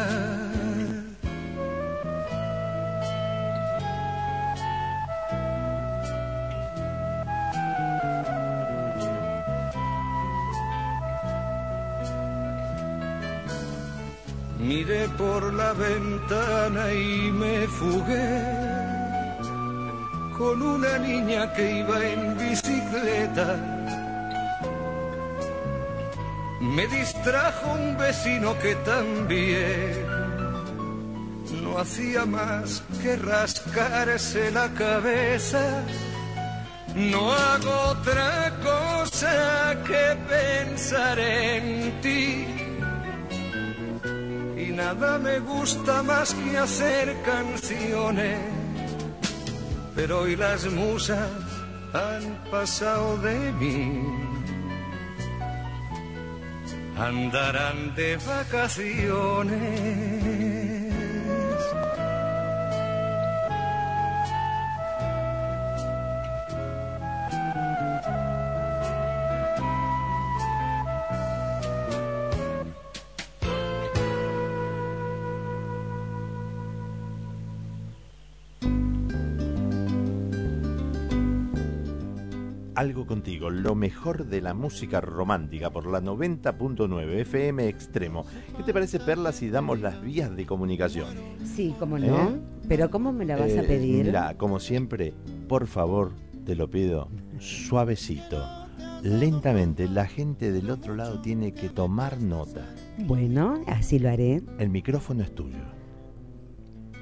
Ventana y me fugué con una niña que iba en bicicleta. Me distrajo un vecino que también no hacía más que rascarse la cabeza. No hago otra cosa que pensar en ti nada me gusta más que hacer canciones, pero hoy las musas han pasado de mí. Andarán de vacaciones. Algo contigo, lo mejor de la música romántica por la 90.9 FM Extremo. ¿Qué te parece, Perla, si damos las vías de comunicación? Sí, cómo no. ¿Eh? Pero ¿cómo me la vas a Eh, pedir? Mira, como siempre, por favor, te lo pido, suavecito, lentamente. La gente del otro lado tiene que tomar nota. Bueno, así lo haré. El micrófono es tuyo.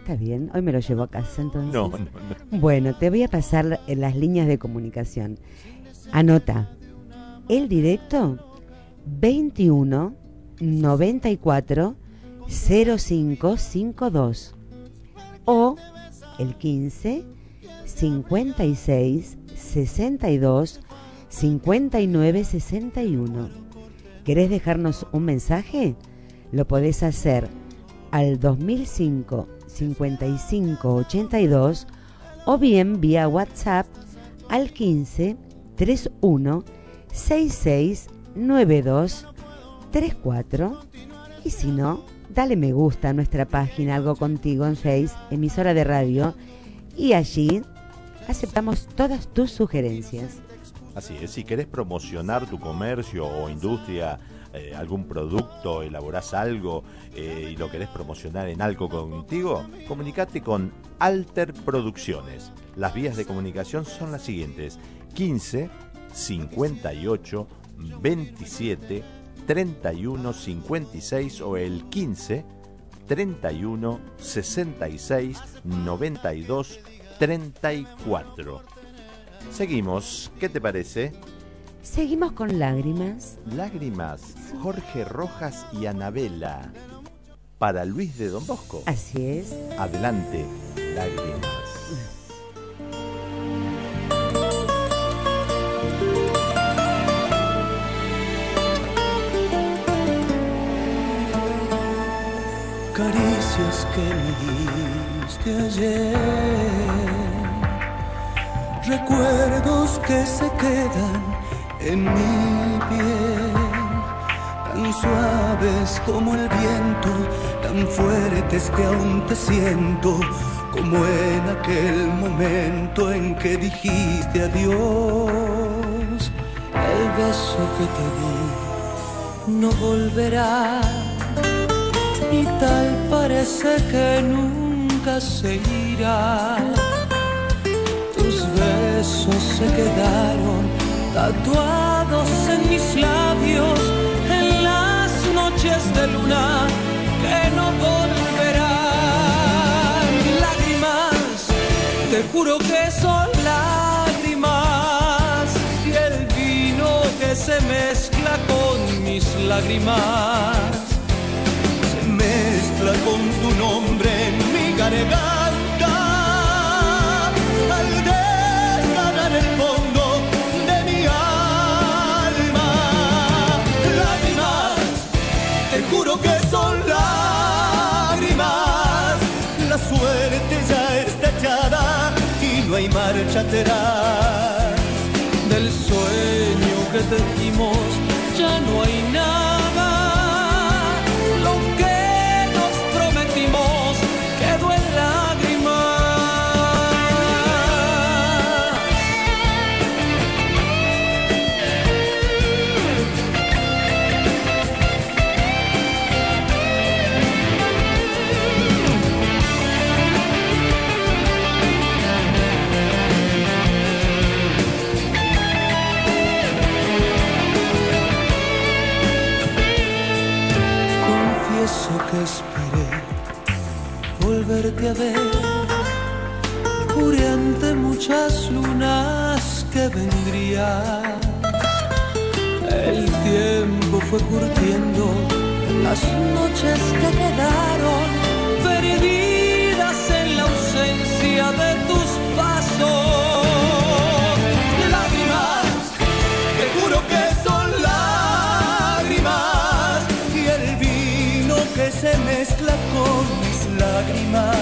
Está bien. Hoy me lo llevo a casa entonces. No, no, no. Bueno, te voy a pasar en las líneas de comunicación. Anota. El directo 21 94 0552 o el 15 56 62 59 61. ¿Querés dejarnos un mensaje? Lo podés hacer al 2005 55 82 o bien vía WhatsApp al 15 31 66 92 34 y si no, dale me gusta a nuestra página Algo Contigo en Face, emisora de radio y allí aceptamos todas tus sugerencias. Así es, si querés promocionar tu comercio o industria, eh, algún producto, elaborás algo eh, y lo querés promocionar en algo contigo, comunicate con Alter Producciones. Las vías de comunicación son las siguientes: 15 58 27 31 56 o el 15 31 66 92 34. Seguimos, ¿qué te parece? Seguimos con lágrimas. Lágrimas, Jorge Rojas y Anabela. Para Luis de Don Bosco. Así es. Adelante, lágrimas. caricias que me diste ayer, recuerdos que se quedan en mi piel, tan suaves como el viento, tan fuertes que aún te siento, como en aquel momento en que dijiste adiós. El beso que te di no volverá y tal parece que nunca se irá. Tus besos se quedaron tatuados en mis labios en las noches de luna que no volverán. Lágrimas, te juro que son lágrimas y el vino que se mezcla con mis lágrimas se mezcla con tu nombre en mi garganta Del sueño que tejimos ver. Juré ante muchas lunas que vendrías. El tiempo fue curtiendo las noches que quedaron perdidas en la ausencia de tus pasos. Lágrimas, te juro que son lágrimas y el vino que se mezcla con mis lágrimas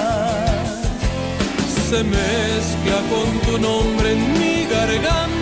se mezcla con tu nombre en mi garganta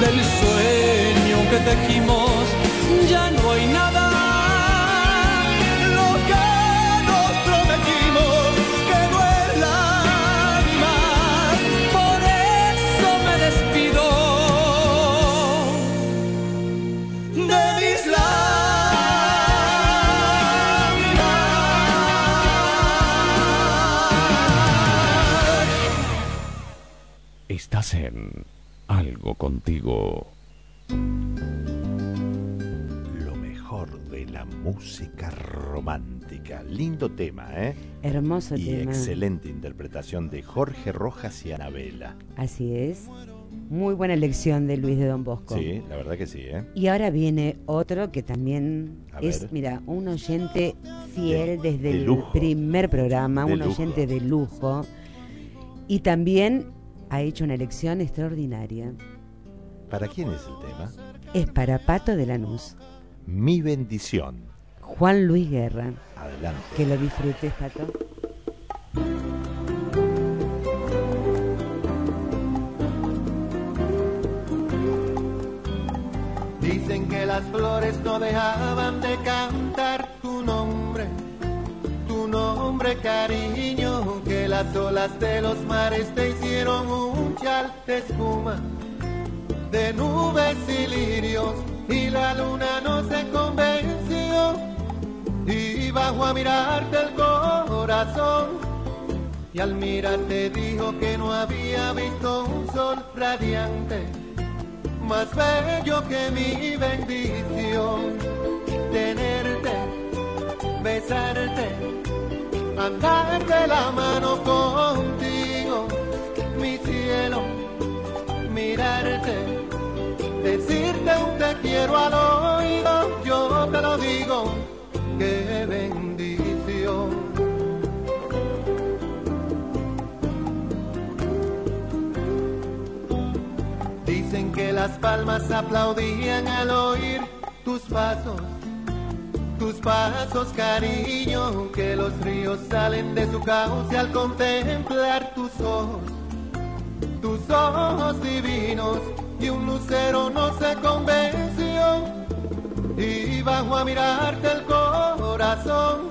Del sueño que tejimos ya no Estás en Algo Contigo. Lo mejor de la música romántica. Lindo tema, ¿eh? Hermoso y tema. excelente interpretación de Jorge Rojas y Anabela. Así es. Muy buena elección de Luis de Don Bosco. Sí, la verdad que sí, ¿eh? Y ahora viene otro que también A es, ver. mira, un oyente fiel De- desde de el lujo. primer programa, De un lujo. oyente de lujo. Y también ha hecho una elección extraordinaria. ¿Para quién es el tema? Es para Pato de Lanús, Mi bendición. Juan Luis Guerra. Adelante. Que lo disfrutes, Pato. Dicen que las flores no dejaban de cantar tu nombre, tu nombre cariño, que las olas de los mares te hicieron un chal de espuma, de nubes y lirios, y la luna no se convenció, y bajó a mirarte el corazón, y al mirarte dijo que no había visto un sol radiante más bello que mi bendición. Tenerte, besarte, andar de la mano contigo, mi cielo, mirarte, decirte un te quiero al oído, yo te lo digo, qué bendición. Dicen que las palmas aplaudían al oír tus pasos, tus pasos cariño, que los ríos salen de su cauce al contemplar tus ojos, tus ojos divinos, y un lucero no se convenció, y bajó a mirarte el corazón,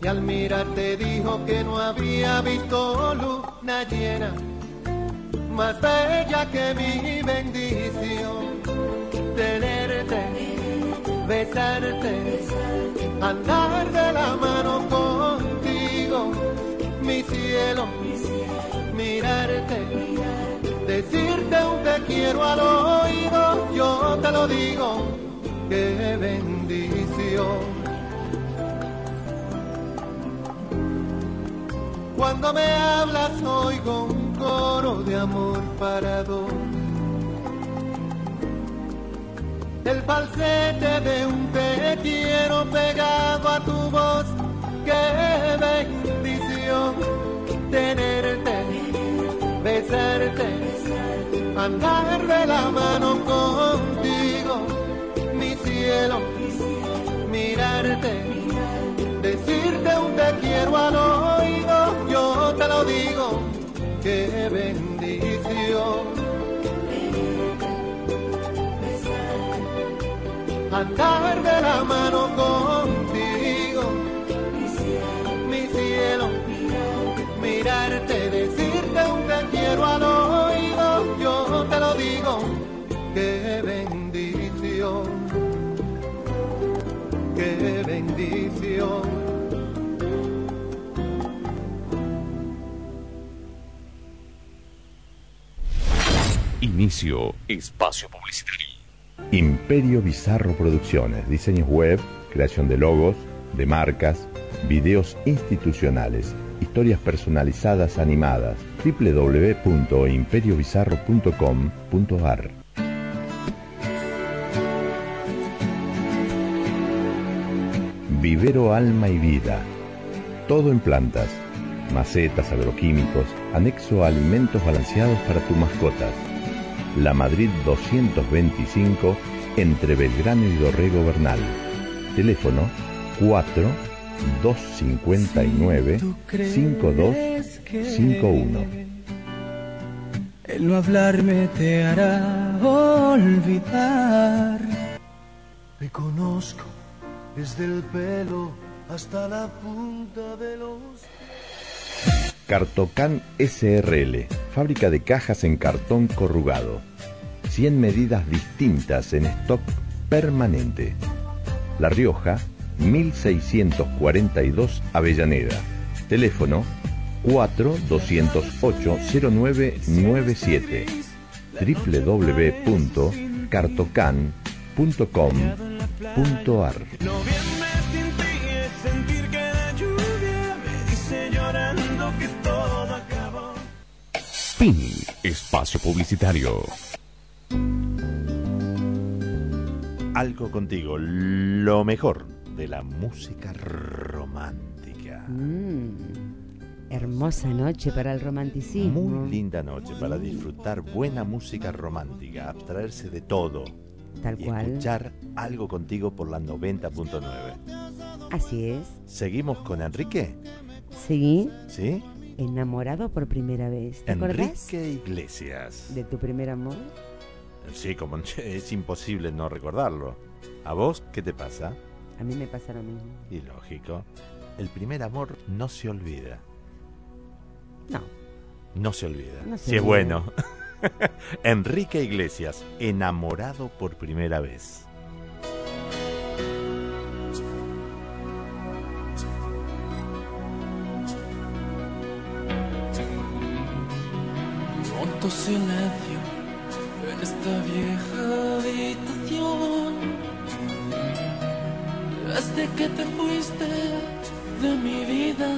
y al mirarte dijo que no había visto luna llena más bella que mi bendición. Tenerte, besarte, andar de la mano contigo, mi cielo, mirarte, decirte un te quiero al oído, yo te lo digo, qué bendición. Cuando me hablas oigo un coro de amor para dos. El falsete de un te quiero pegado a tu voz. Qué bendición tenerte, besarte, andar de la mano contigo, mi cielo, mirarte, decirte un te quiero al oído, yo te lo digo, qué bendición. Andar de la mano contigo, mi cielo, mirarte, decirte un te quiero al oído, yo te lo digo, qué bendición, qué bendición. Inicio espacio publicitario. Imperio Bizarro Producciones, diseños web, creación de logos, de marcas, videos institucionales, historias personalizadas animadas. www.imperiobizarro.com.ar Vivero Alma y Vida. Todo en plantas, macetas, agroquímicos, anexo a alimentos balanceados para tus mascotas. La Madrid 225 entre Belgrano y Dorrego Bernal. Teléfono 4 259 5251. El no hablarme te hará olvidar. Te conozco desde el pelo hasta la punta de los... Cartocan SRL, fábrica de cajas en cartón corrugado. 100 medidas distintas en stock permanente. La Rioja, 1642 Avellaneda. Teléfono 4-208-0997. www.cartocan.com.ar Fin. Espacio publicitario. Algo contigo, lo mejor de la música romántica. Mm, hermosa noche para el romanticismo. Muy linda noche para disfrutar buena música romántica, abstraerse de todo Tal y cual. escuchar algo contigo por la 90.9. Así es. ¿Seguimos con Enrique? Sí. ¿Sí? Enamorado por primera vez. ¿Te acordás Enrique Iglesias. de tu primer amor? Sí, como [LAUGHS] es imposible no recordarlo. ¿A vos qué te pasa? A mí me pasa lo mismo. Y lógico, el primer amor no se olvida. No. No se olvida. No se si es bueno. [LAUGHS] Enrique Iglesias, enamorado por primera vez. Pronto silencio en esta vieja habitación. Desde que te fuiste de mi vida,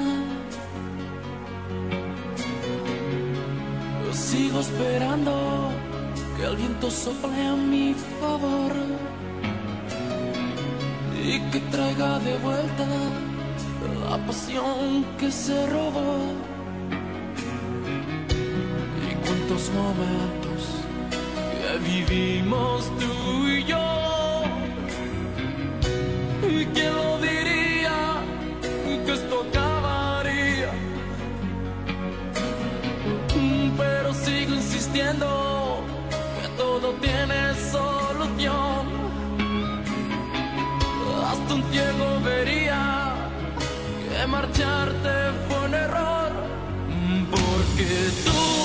yo sigo esperando que el viento sople a mi favor y que traiga de vuelta la pasión que se robó. Y cuántos momentos que vivimos tú y yo. ¿Y quién lo diría que esto acabaría? Pero sigo insistiendo que todo tiene solución. Hasta un ciego vería que marcharte fue un error. Porque tú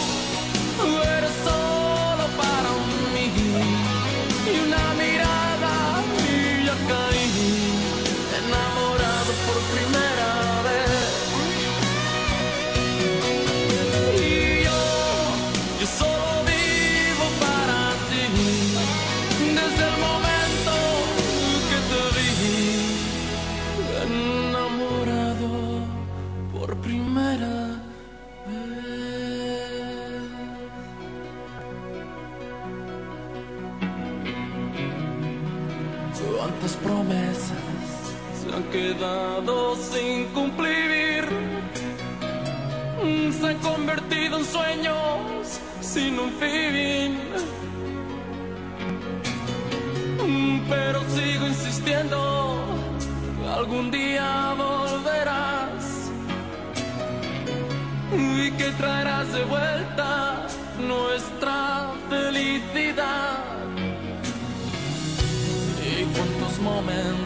eres solo sin cumplir. Se han convertido en sueños sin un fin. Pero sigo insistiendo, algún día volverás y que traerás de vuelta nuestra felicidad. Y cuántos momentos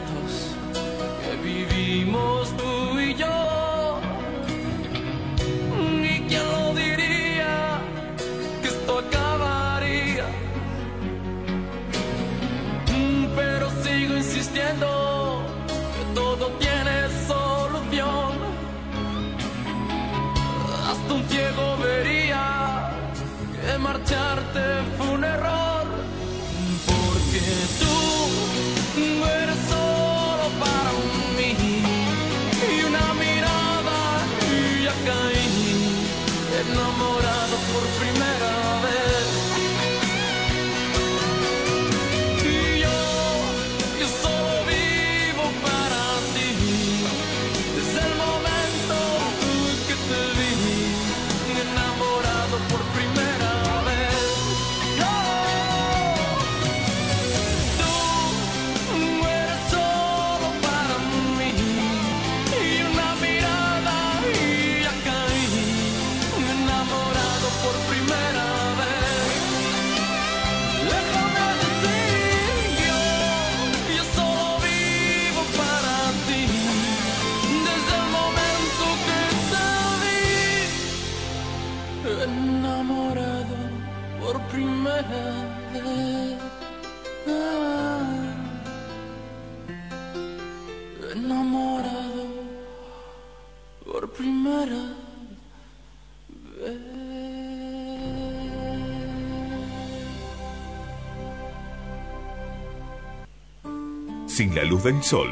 Sin la luz del sol,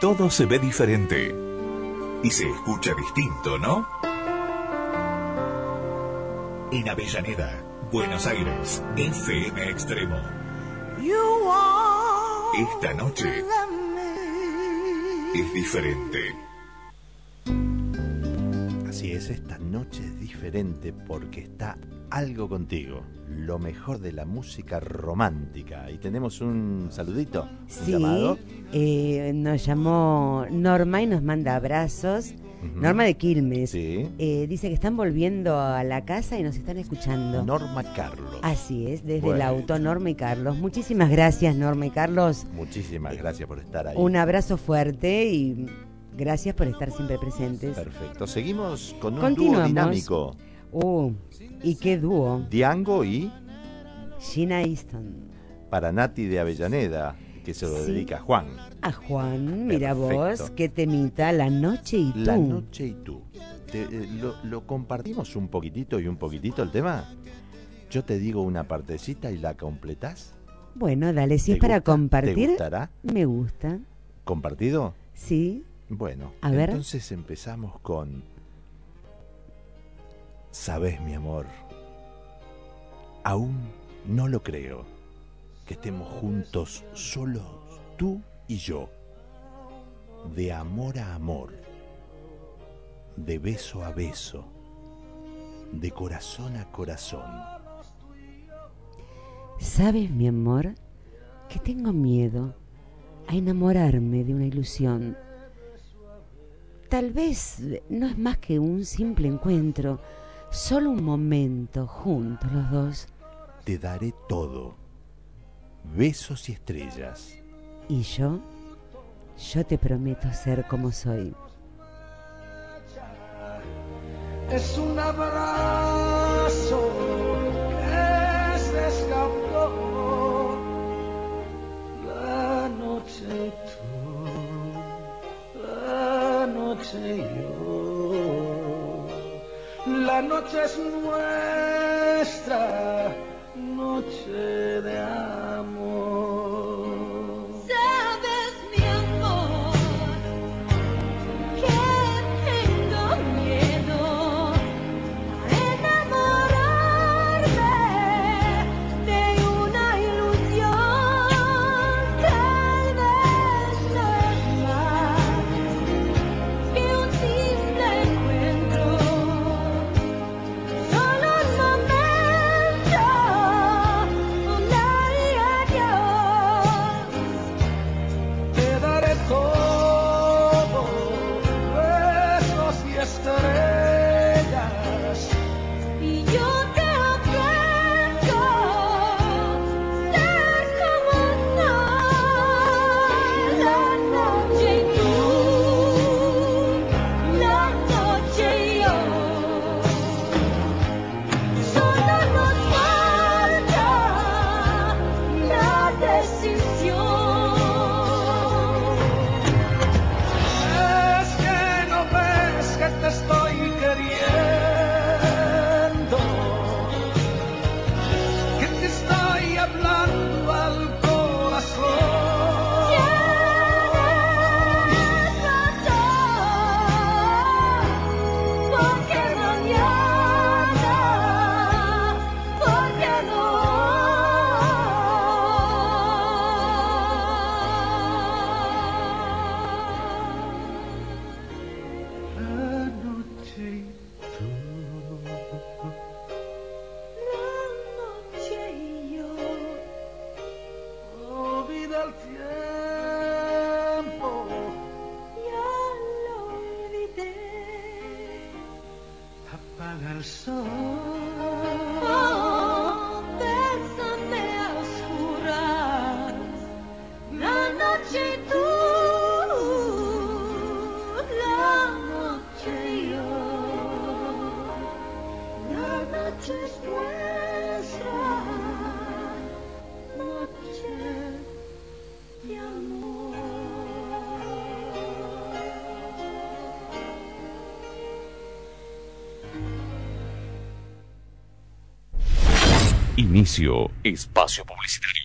todo se ve diferente. Y se escucha distinto, ¿no? En Avellaneda, Buenos Aires, FM Extremo. Esta noche es diferente. Así es, esta noche es diferente porque está algo contigo, lo mejor de la música romántica. Y tenemos un saludito, un Sí, llamado. eh, nos llamó Norma y nos manda abrazos. Norma de Quilmes. Sí. Eh, dice que están volviendo a la casa y nos están escuchando. Norma Carlos. Así es, desde el auto, Norma y Carlos. Muchísimas gracias, Norma y Carlos. Muchísimas gracias por estar ahí. Un abrazo fuerte y gracias por estar siempre presentes. Perfecto. Seguimos con un dúo dinámico. Uh, y qué dúo. Diango y Gina Easton. para Nati de Avellaneda, que se lo Sí. dedica a Juan. A Juan, mira Perfecto. vos, qué temita, La Noche y tú. La noche y tú. Te- eh, lo, lo compartimos un poquitito y un poquitito el tema? yo te digo una partecita y la completás. Bueno, dale, si ¿Te es para gusta? ¿Te compartir, gustará? me gusta. ¿Compartido? Sí. Bueno, A ver. entonces empezamos con... Sabes, mi amor, aún no lo creo, que estemos juntos solo tú y yo, de amor a amor, de beso a beso, de corazón a corazón. ¿Sabes, mi amor, que tengo miedo a enamorarme de una ilusión? Tal vez no es más que un simple encuentro, solo un momento juntos los dos. Te daré todo, besos y estrellas. Y yo, yo te prometo ser como soy. Es un abrazo que se escapó la noche tú, la noche yo. La noche es nuestra noche de amor. Espacio publicitario.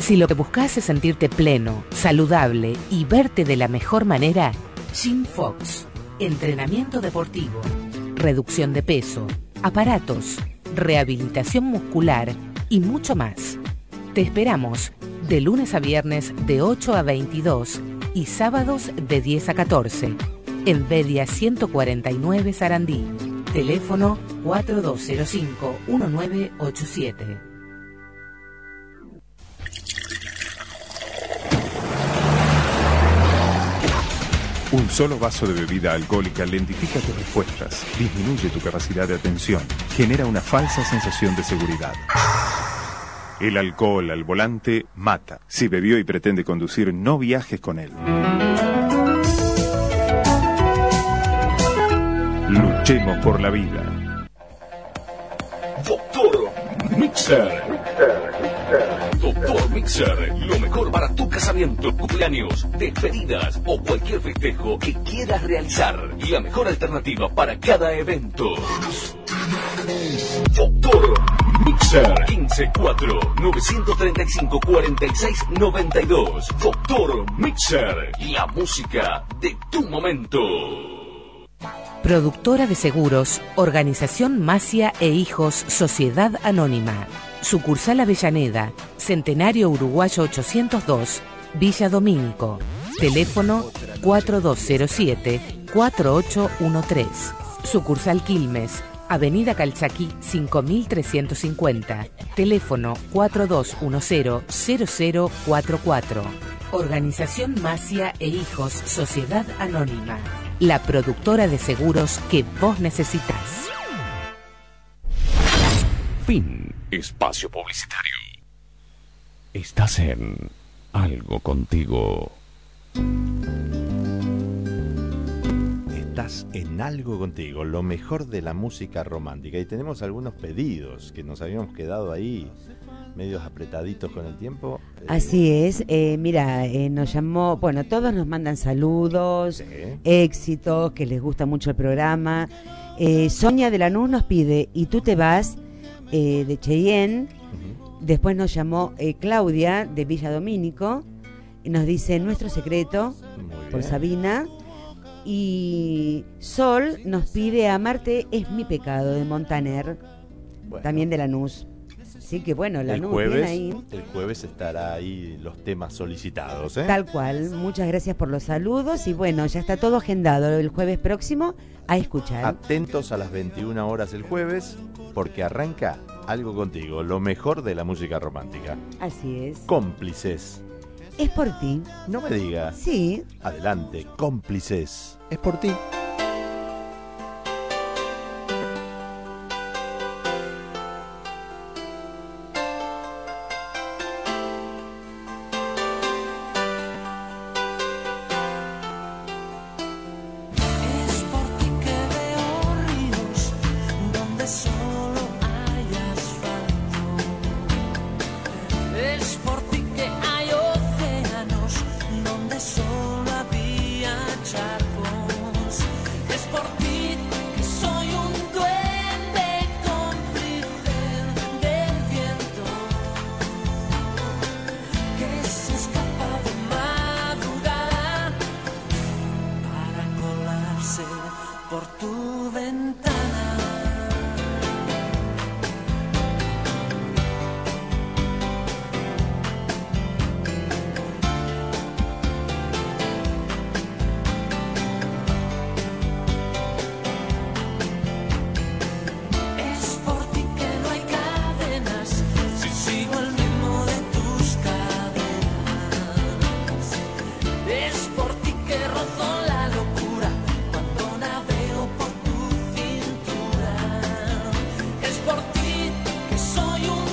Si lo que buscas es sentirte pleno, saludable y verte de la mejor manera, Jim Fox. Entrenamiento deportivo, reducción de peso, aparatos, rehabilitación muscular y mucho más. Te esperamos de lunes a viernes de 8 a 22 y sábados de 10 a 14 en Bedia 149 Sarandí. Teléfono 4205-1987. Un solo vaso de bebida alcohólica lentifica tus respuestas, disminuye tu capacidad de atención, genera una falsa sensación de seguridad. El alcohol al volante mata. Si bebió y pretende conducir, no viajes con él. Luchemos por la vida. Doctor Mixer. Doctor Mixer, lo mejor para tu casamiento, cumpleaños, despedidas o cualquier festejo que quieras realizar. La mejor alternativa para cada evento. Doctor Mixer 154 935 46 92. Doctor Mixer, la música de tu momento. Productora de seguros, Organización Macia e Hijos, Sociedad Anónima. Sucursal Avellaneda, Centenario Uruguayo 802, Villa Domínico. Teléfono 4207-4813. Sucursal Quilmes, Avenida Calchaquí 5350. Teléfono 4210-0044. Organización Macia e Hijos, Sociedad Anónima. La productora de seguros que vos necesitas. Fin. Espacio publicitario. Estás en Algo Contigo. Estás en algo contigo, lo mejor de la música romántica. Y tenemos algunos pedidos que nos habíamos quedado ahí medios apretaditos con el tiempo. Eh, Así es, eh, mira, eh, nos llamó, bueno, todos nos mandan saludos, éxitos, que les gusta mucho el programa. Eh, Sonia de Lanús nos pide, y tú te vas, eh, de Cheyenne. Después nos llamó eh, Claudia de Villa Domínico, y nos dice Nuestro Secreto, por. Sabina. Y Sol nos pide Amarte es mi pecado, de Montaner, también de Lanús. Así que bueno, el Lanús, bien jueves, ahí. el jueves estará ahí los temas solicitados. ¿eh? Tal cual. Muchas gracias por los saludos y bueno, ya está todo agendado el jueves próximo a escuchar. Atentos a las 21 horas el jueves, porque arranca algo contigo, lo mejor de la música romántica. Así es. Cómplices. Es por ti. No me digas. Sí. Adelante, cómplices. Es por ti. Que soy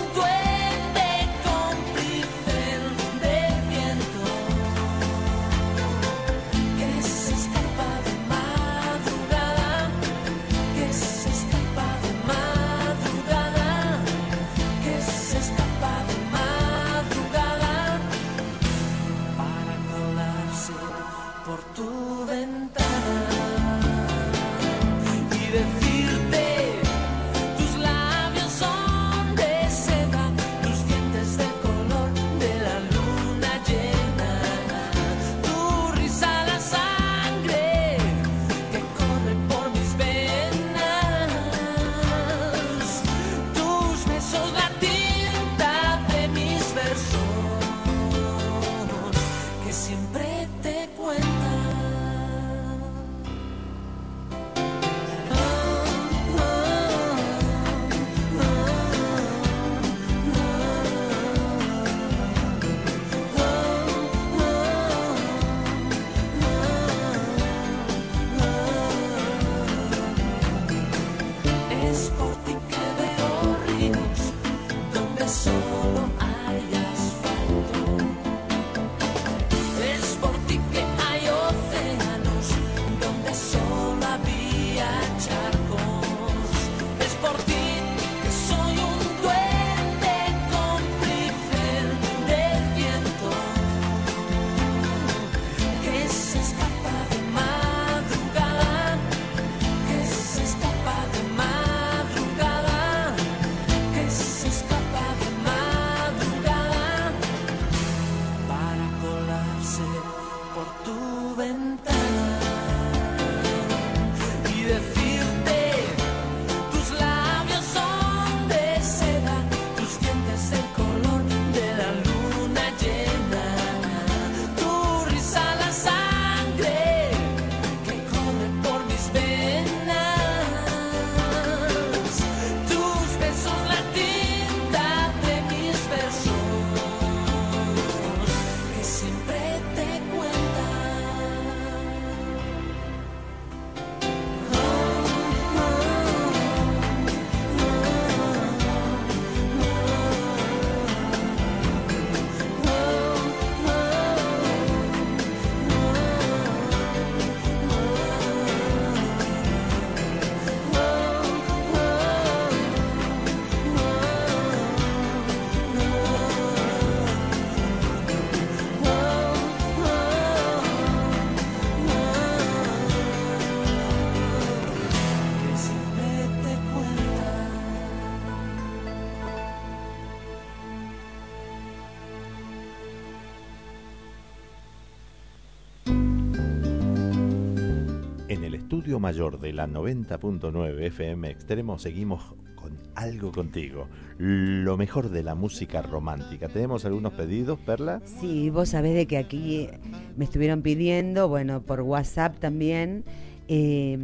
estudio mayor de la 90.9 FM Extremo seguimos con algo contigo. Lo mejor de la música romántica. ¿Tenemos algunos pedidos, Perla? Sí, vos sabés de que aquí me estuvieron pidiendo, bueno, por WhatsApp también. Eh,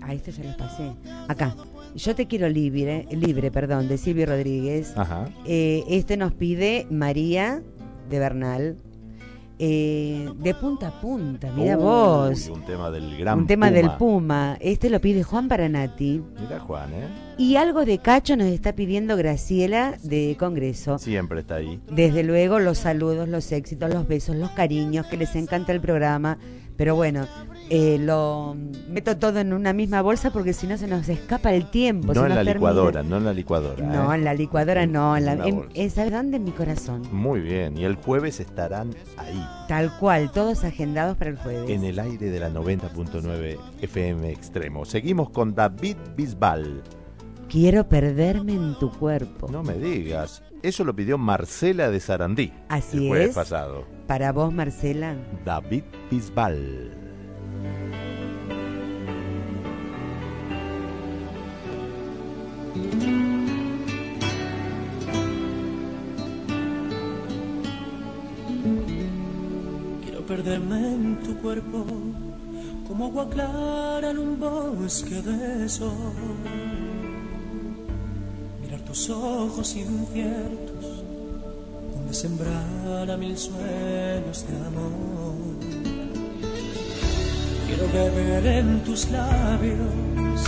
a esto ya los pasé. Acá. Yo te quiero libre, libre, perdón, de Silvio Rodríguez. Ajá. Eh, este nos pide María de Bernal. Eh, de punta a punta, mira vos. Un tema del gran Un tema Puma. del Puma. Este lo pide Juan Paranati. Mira, Juan, ¿eh? Y algo de Cacho nos está pidiendo Graciela de Congreso. Siempre está ahí. Desde luego los saludos, los éxitos, los besos, los cariños, que les encanta el programa. Pero bueno, eh, lo meto todo en una misma bolsa porque si no se nos escapa el tiempo. se No en nos la termina. licuadora, no en la licuadora. No, ¿eh? en la licuadora no. En la, en- bolsa. en- ¿Sabes dónde? En mi corazón. Muy bien, y el jueves estarán ahí, Tal cual, todos agendados para el jueves. en el aire de la 90.9 FM Extremo. Seguimos con David Bisbal. Quiero perderme en tu cuerpo. No me digas, eso lo pidió Marcela de Sarandí Así el jueves es. pasado. Para vos, Marcela. David Bisbal. Quiero perderme en tu cuerpo como agua clara en un bosque de sol. Mirar tus ojos inciertos donde sembrar mil sueños de amor. Quiero beber en tus labios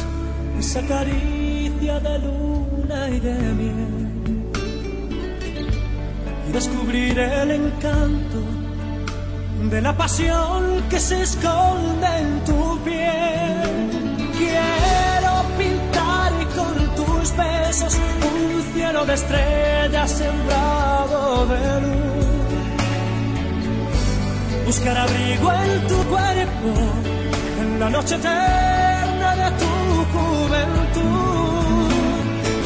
esa caricia de luna y de miel y descubrir el encanto de la pasión que se esconde en tu piel. Quiero pintar con tus besos un cielo de estrellas sembrado de luz. Buscar abrigo en tu cuerpo la noche eterna de tu juventud.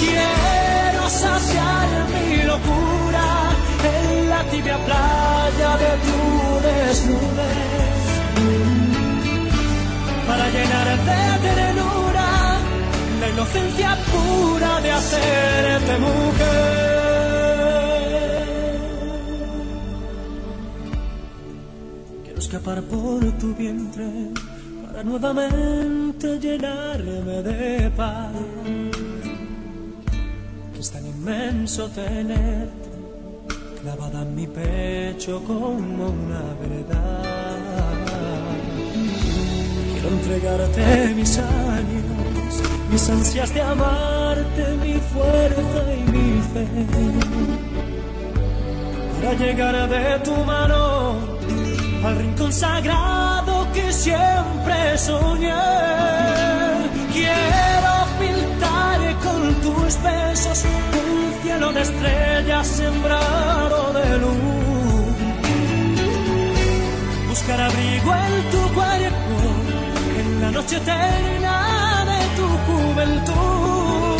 Quiero saciar mi locura en la tibia playa de tu desnudez para llenar de ternura la inocencia pura de hacerte mujer. Quiero escapar por tu vientre para nuevamente llenarme de paz. Que es tan inmenso tenerte clavada en mi pecho como una verdad. Quiero entregarte mis años, mis ansias de amarte, mi fuerza y mi fe. Para llegar de tu mano al rincón sagrado que siempre soñé. Quiero pintar con tus besos un cielo de estrellas sembrado de luz. Buscar abrigo en tu cuerpo en la noche eterna de tu juventud.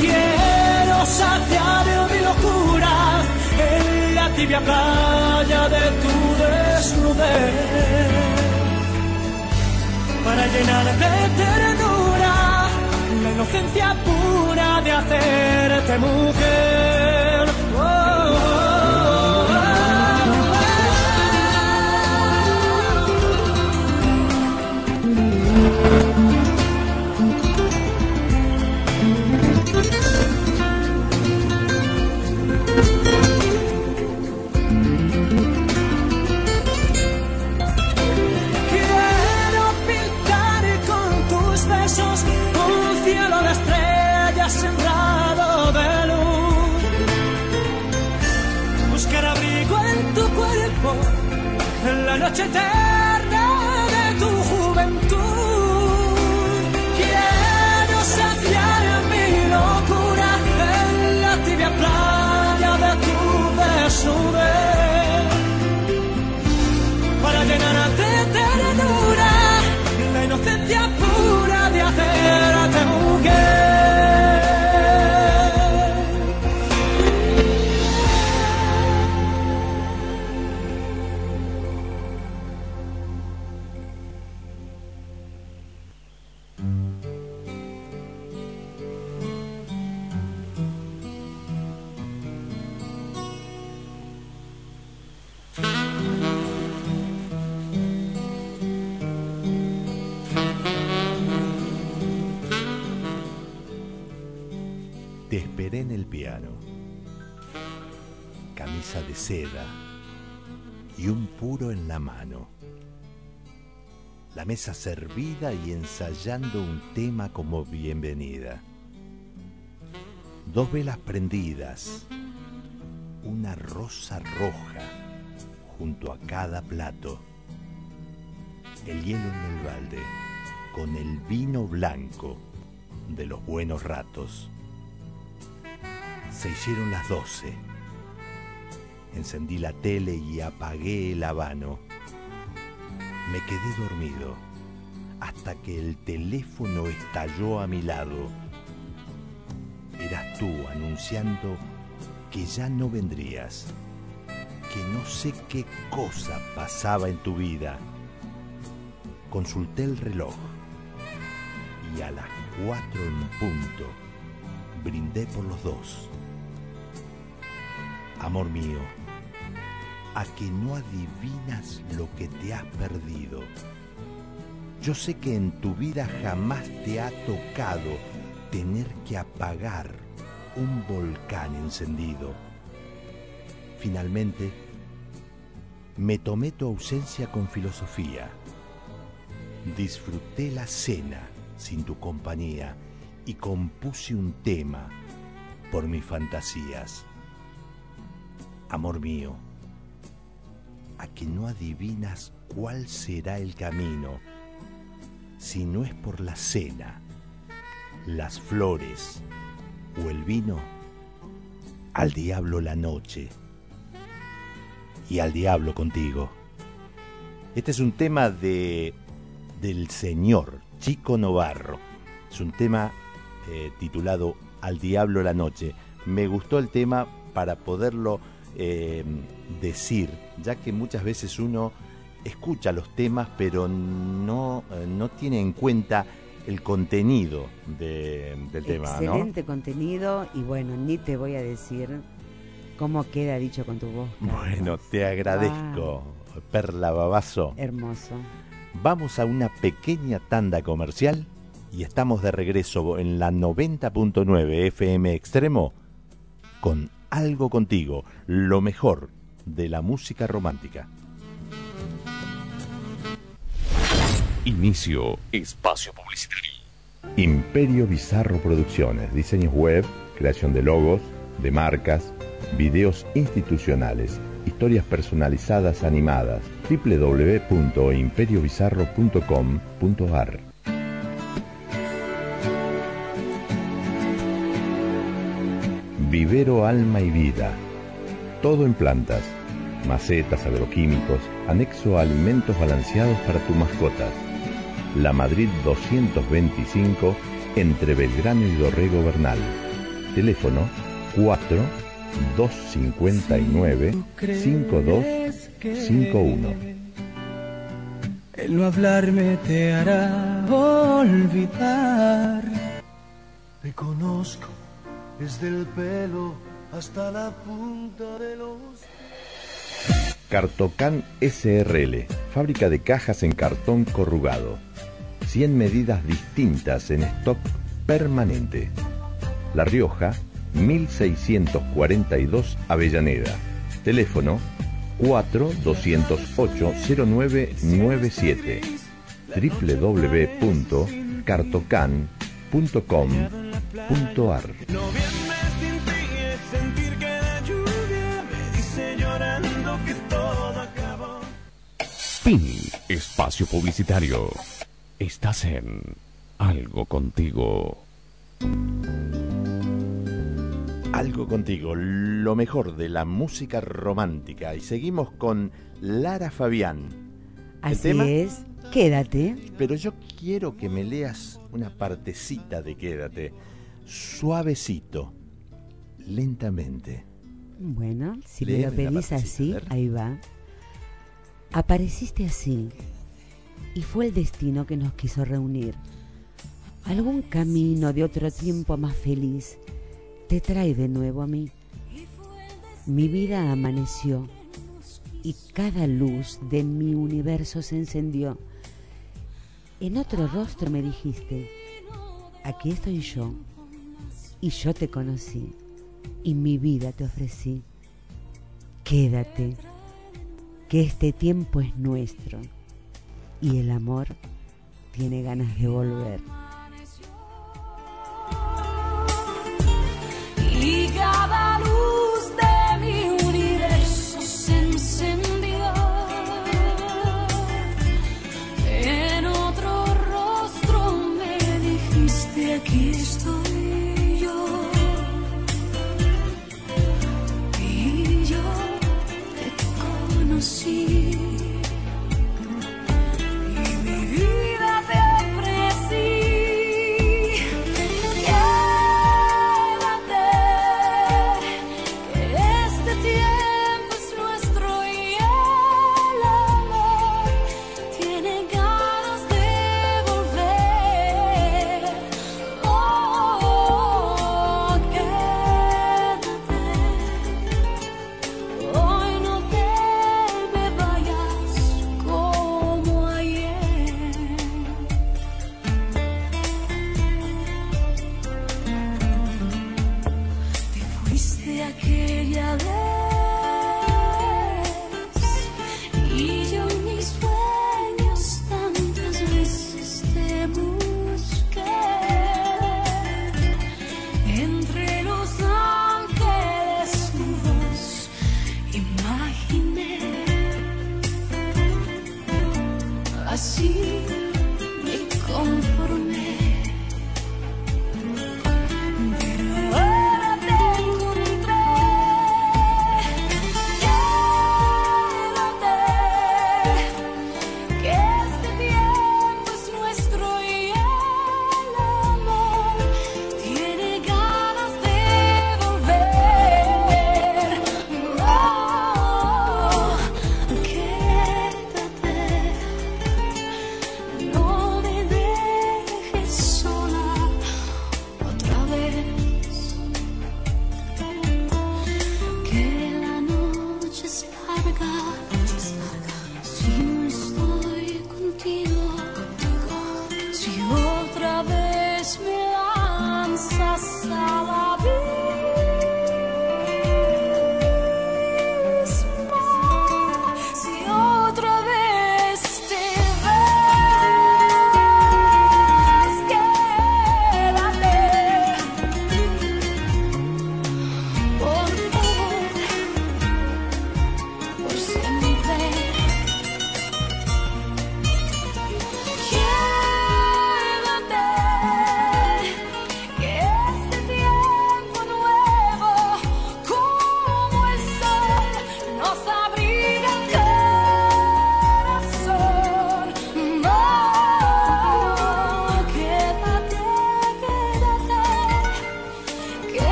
Quiero saciar mi locura en la tibia playa de tu desnudez para llenar de ternura la inocencia pura de hacerte mujer. En la noche seda y un puro en la mano. La mesa servida y ensayando un tema como bienvenida. Dos velas prendidas, una rosa roja junto a cada plato. El hielo en el balde con el vino blanco de los buenos ratos. Se hicieron las doce. Encendí la tele y apagué el habano. Me quedé dormido hasta que el teléfono estalló a mi lado. Eras tú anunciando que ya no vendrías, que no sé qué cosa pasaba en tu vida. Consulté el reloj y a las cuatro en punto brindé por los dos. Amor mío, a que no adivinas lo que te has perdido. Yo sé que en tu vida jamás te ha tocado tener que apagar un volcán encendido. Finalmente, me tomé tu ausencia con filosofía. Disfruté la cena sin tu compañía y compuse un tema por mis fantasías. Amor mío, a que no adivinas cuál será el camino si no es por la cena, las flores o el vino, al diablo la noche y al diablo contigo. Este es un tema de del señor Chico Novarro. Es un tema eh, titulado Al diablo la noche. Me gustó el tema para poderlo eh, decir, ya que muchas veces uno escucha los temas pero no, eh, no tiene en cuenta el contenido de- del tema, ¿no? Excelente contenido y bueno, ni te voy a decir cómo queda dicho con tu voz. Bueno, te agradezco, Perla Babazo. Hermoso. Vamos a una pequeña tanda comercial y estamos de regreso en la 90.9 FM Extremo con Algo Contigo, lo mejor de la música romántica. Inicio espacio publicitario. Imperio Bizarro Producciones, diseños web, creación de logos, de marcas, videos institucionales, historias personalizadas animadas. www.imperiobizarro.com.ar Vivero Alma y Vida. Todo en plantas, macetas, agroquímicos, anexo a alimentos balanceados para tus mascotas. La Madrid 225 entre Belgrano y Dorrego Bernal. Teléfono 4 259 5251. El no hablarme te hará olvidar. Te conozco desde el pelo hasta la punta de los... Cartocan SRL, fábrica de cajas en cartón corrugado. 100 medidas distintas en stock permanente. La Rioja, 1642 Avellaneda. Teléfono 4-208-0997. www.cartocan.com.ar Fin. Espacio publicitario. Estás en Algo Contigo. Algo contigo, lo mejor de la música romántica. Y seguimos con Lara Fabián. ¿El Así tema? es. Quédate. Pero yo quiero que me leas una partecita de Quédate. Suavecito, lentamente. Bueno, si me lo pedís así, ahí va. Apareciste así y fue el destino que nos quiso reunir. Algún camino de otro tiempo más feliz te trae de nuevo a mí. Mi vida amaneció y cada luz de mi universo se encendió. En otro rostro me dijiste, aquí estoy yo y yo te conocí y mi vida te ofrecí. Quédate, que este tiempo es nuestro y el amor tiene ganas de volver. Te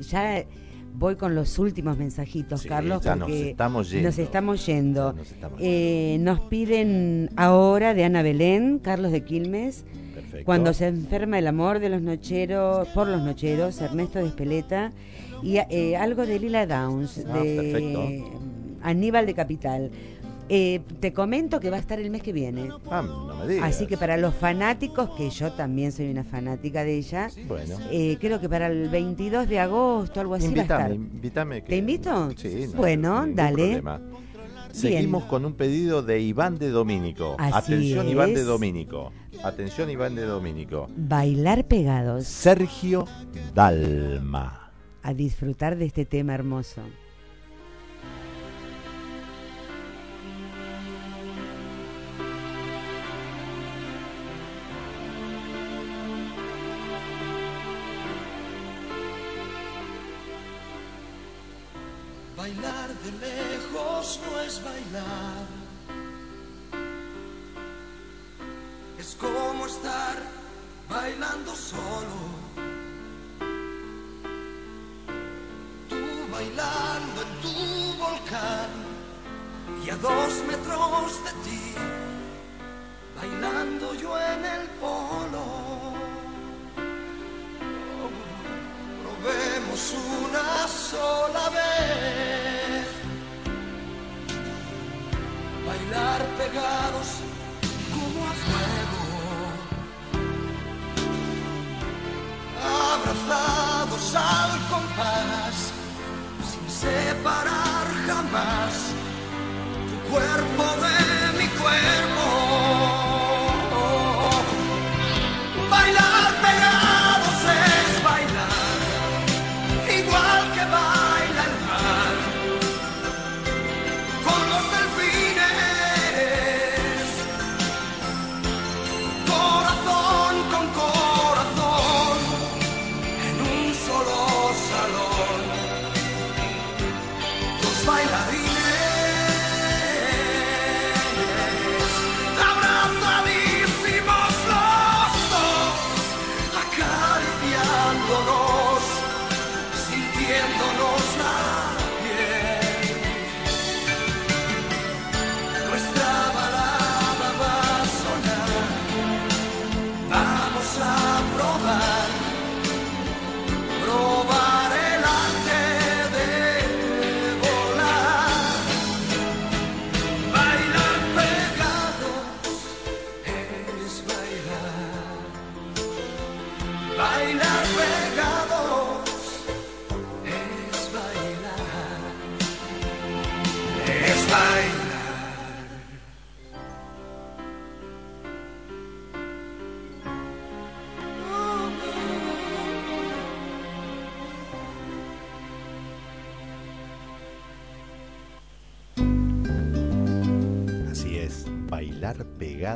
ya voy con los últimos mensajitos, Sí, Carlos, ya nos porque estamos yendo. nos estamos yendo. Nos estamos Eh, nos piden ahora de Ana Belén, Carlos de Quilmes, Perfecto. cuando se enferma el amor de los nocheros, por los nocheros, Ernesto de Espeleta, y eh, algo de Lila Downs, Ah, de perfecto. Aníbal de Capital. Eh, te comento que va a estar el mes que viene. Ah, no me digas. Así que para los fanáticos, que yo también soy una fanática de ella, Bueno. eh, creo que para el 22 de agosto, algo así va a estar. invítame. ¿Te invito? Sí. no, Bueno, dale. problema. Seguimos con un pedido de Iván de Domínico. Así Atención, Iván de. Domínico. Atención, Iván de Domínico. Bailar pegados. Sergio Dalma. A disfrutar de este tema hermoso. Bailando solo. Tú bailando en tu volcán y a dos metros de ti, bailando yo en el polo. Probemos una sola vez. Bailar pegados como a fuego. Cuerpo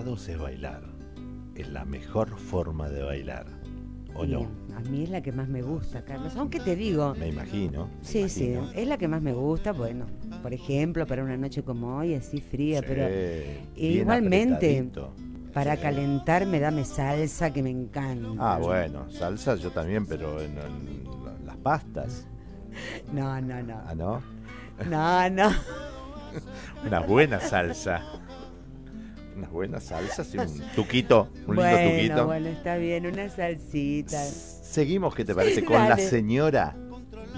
es bailar. Es la mejor forma de bailar. ¿O no? A mí es la que más me gusta, Carlos. Aunque te digo, Me imagino. me sí, sí, es la que más me gusta. Bueno, por ejemplo, para una noche como hoy, así fría, Sí, pero igualmente apretadito. para calentarme dame salsa que me encanta. Ah, bueno, salsa yo también, pero en, en las pastas. No, no, no. Ah, ¿no? No, no. [LAUGHS] Una buena salsa. Una buena salsa, sí, un [LAUGHS] tuquito, un lindo tuquito. bueno, está bien, una salsita. Seguimos, ¿qué te parece? Con la señora,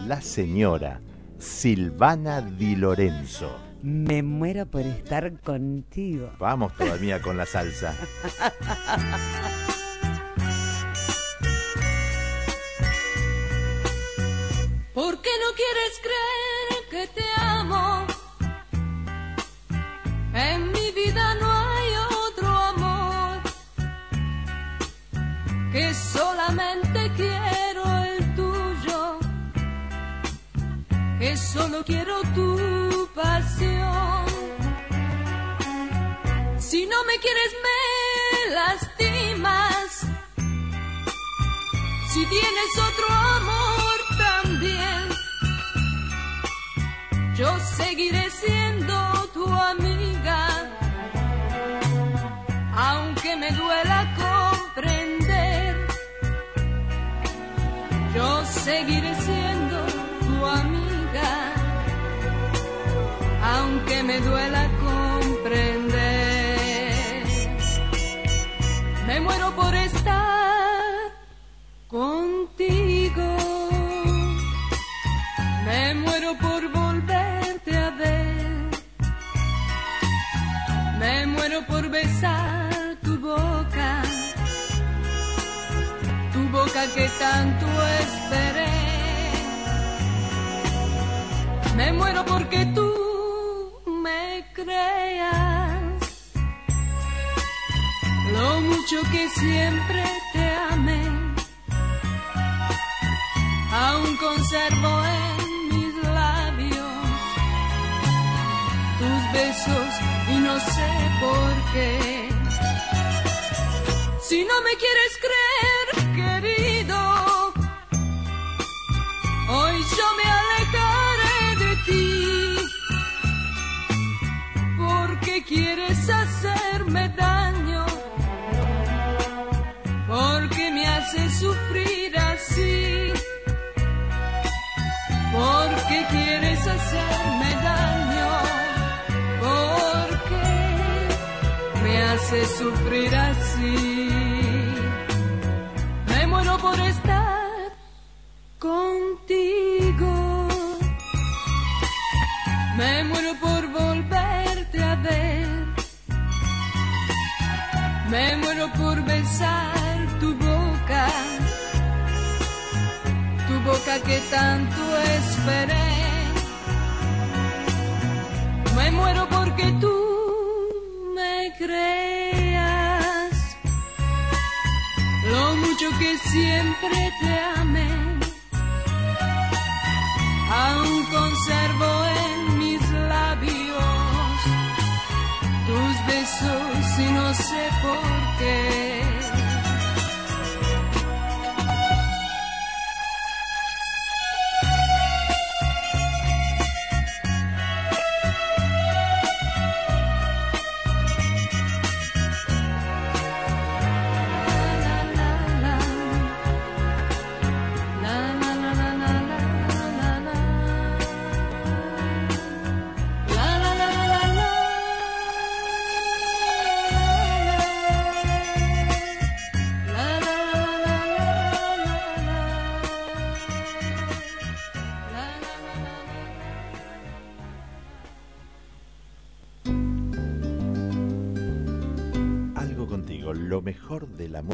la señora Silvana Di Lorenzo. Me muero por estar contigo. Vamos todavía con la salsa. [LAUGHS] ¿Por qué no quieres creer que te amo? En mi vida no que solamente quiero el tuyo, que solo quiero tu pasión. Si no me quieres me lastimas. Si tienes otro amor también, yo seguiré siendo tu amiga, aunque me duela comprender. Yo seguiré siendo tu amiga, aunque me duela comprender. Me muero por estar contigo. Me muero por volverte a ver. Me muero por besar tu boca. Boca que tanto esperé. Me muero porque tú me creas lo mucho que siempre te amé. Aún conservo en mis labios tus besos y no sé por qué. Si no me quieres creer, yo me alejaré de ti, porque quieres hacerme daño, porque me haces sufrir así, porque quieres hacerme daño, porque me haces sufrir así. Me muero por estar con Me muero por volverte a ver. Me muero por besar tu boca. Tu boca que tanto esperé. Me muero porque tú me creas. Lo mucho que siempre te amé. Aún conservo en besos y no sé por qué.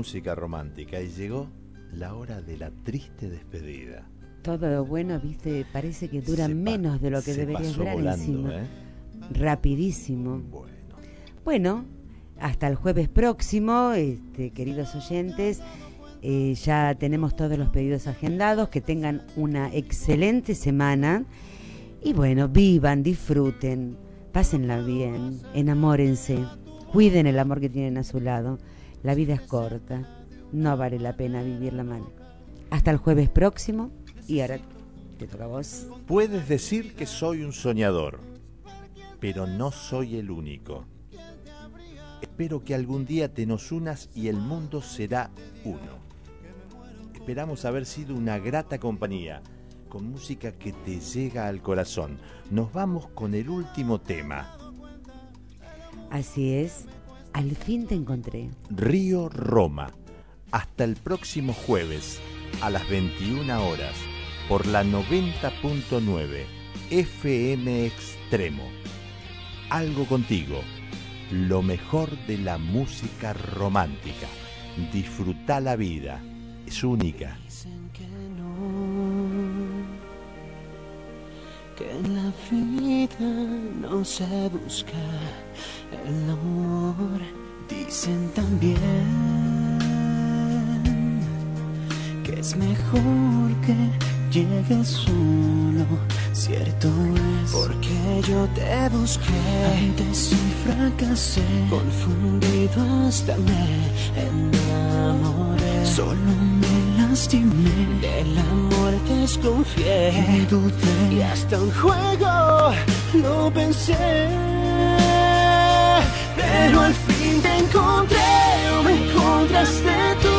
Música romántica y llegó la hora de la triste despedida. Todo lo bueno, viste, parece que dura Se menos de lo que debería durar volando, encima. ¿eh? Rapidísimo. Bueno. hasta el jueves próximo, este, queridos oyentes. eh, ya tenemos todos los pedidos agendados. Que tengan una excelente semana. Y bueno, vivan, disfruten, pásenla bien, enamórense, cuiden el amor que tienen a su lado. La vida es corta, no vale la pena vivirla mal. Hasta el jueves próximo y ahora te toca a vos. Puedes decir que soy un soñador, pero no soy el único. Espero que algún día te nos unas y el mundo será uno. Esperamos haber sido una grata compañía, con música que te llega al corazón. Nos vamos con el último tema, Así es, al fin te encontré. Río Roma. Hasta el próximo jueves a las 21 horas por la 90.9 FM Extremo. Algo contigo, lo mejor de la música romántica. Disfruta la vida, es única. que en la vida no se busca el amor. Dicen también que es mejor que llegues solo, cierto es. Porque yo te busqué antes y fracasé, confundido hasta me enamoré. Solo me lastimé, del amor desconfié y dudé. Y hasta un juego lo pensé. Pero al fin te encontré, o me encontraste tú.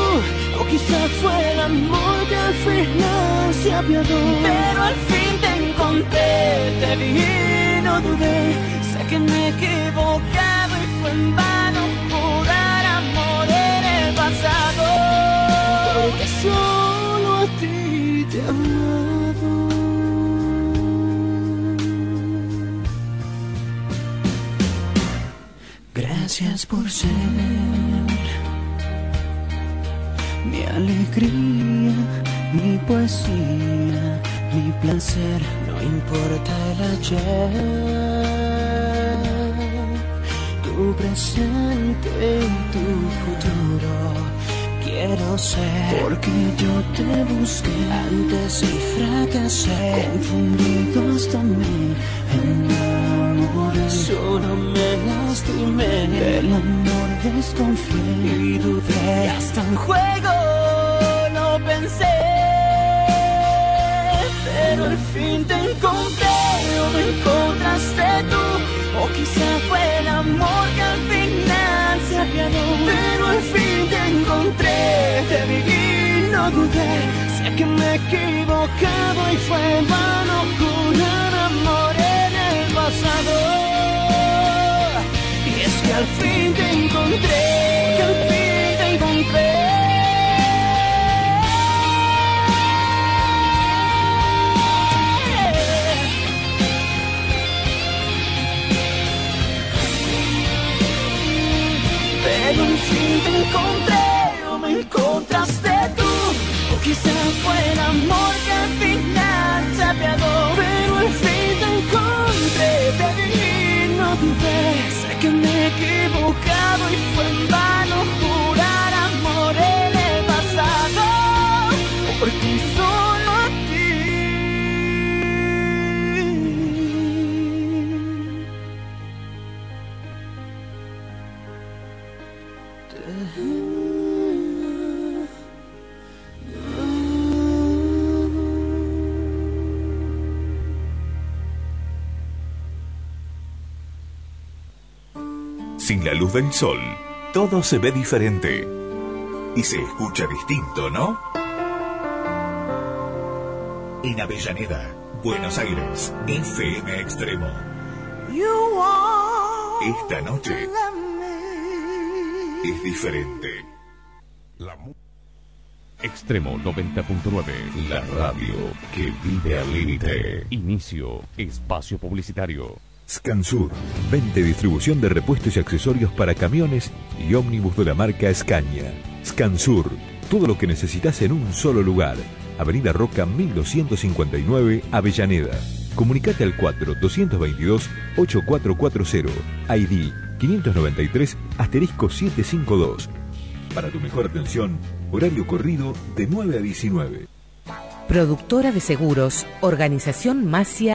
O quizá fue el amor que al final se apiadó. Pero al fin te encontré, te vi y no dudé. Sé que me he equivocado y fue en vano jurar amor en el pasado. Porque solo a ti te he amado. Gracias por ser mi alegría, mi poesía, mi placer. No importa el ayer, tu presente y tu futuro. Quiero ser porque yo te busqué antes y fracasé, confundido hasta me enamoré. Solo me lastimé, del amor desconfié y dudé. Y hasta un juego lo pensé, pero al fin te encontré o me encontraste tú. O quizá fue el amor que al final se apiadó. Pero al fin te encontré, te viví, no dudé. Sé que me he equivocado y fue en vano encontré, que al fin te encontré. Pero en fin te encontré o me encontraste tú. O quizá fue el amor que al final se apiadó. Pero en fin te encontré, dudes que me he equivocado y fue en vano la luz del sol, todo se ve diferente. Y se escucha distinto, ¿no? En Avellaneda, Buenos Aires, FM Extremo. Esta noche es diferente. Extremo 90.9, la radio que vive al límite. Inicio, espacio publicitario. Scansur, vende distribución de repuestos y accesorios para camiones y ómnibus de la marca Scania. Scansur, todo lo que necesitas en un solo lugar. Avenida Roca 1259, Avellaneda. Comunicate al 4-222-8440, ID 593 asterisco 752. Para tu mejor atención, horario corrido de 9 a 19. Productora de seguros, Organización Masia.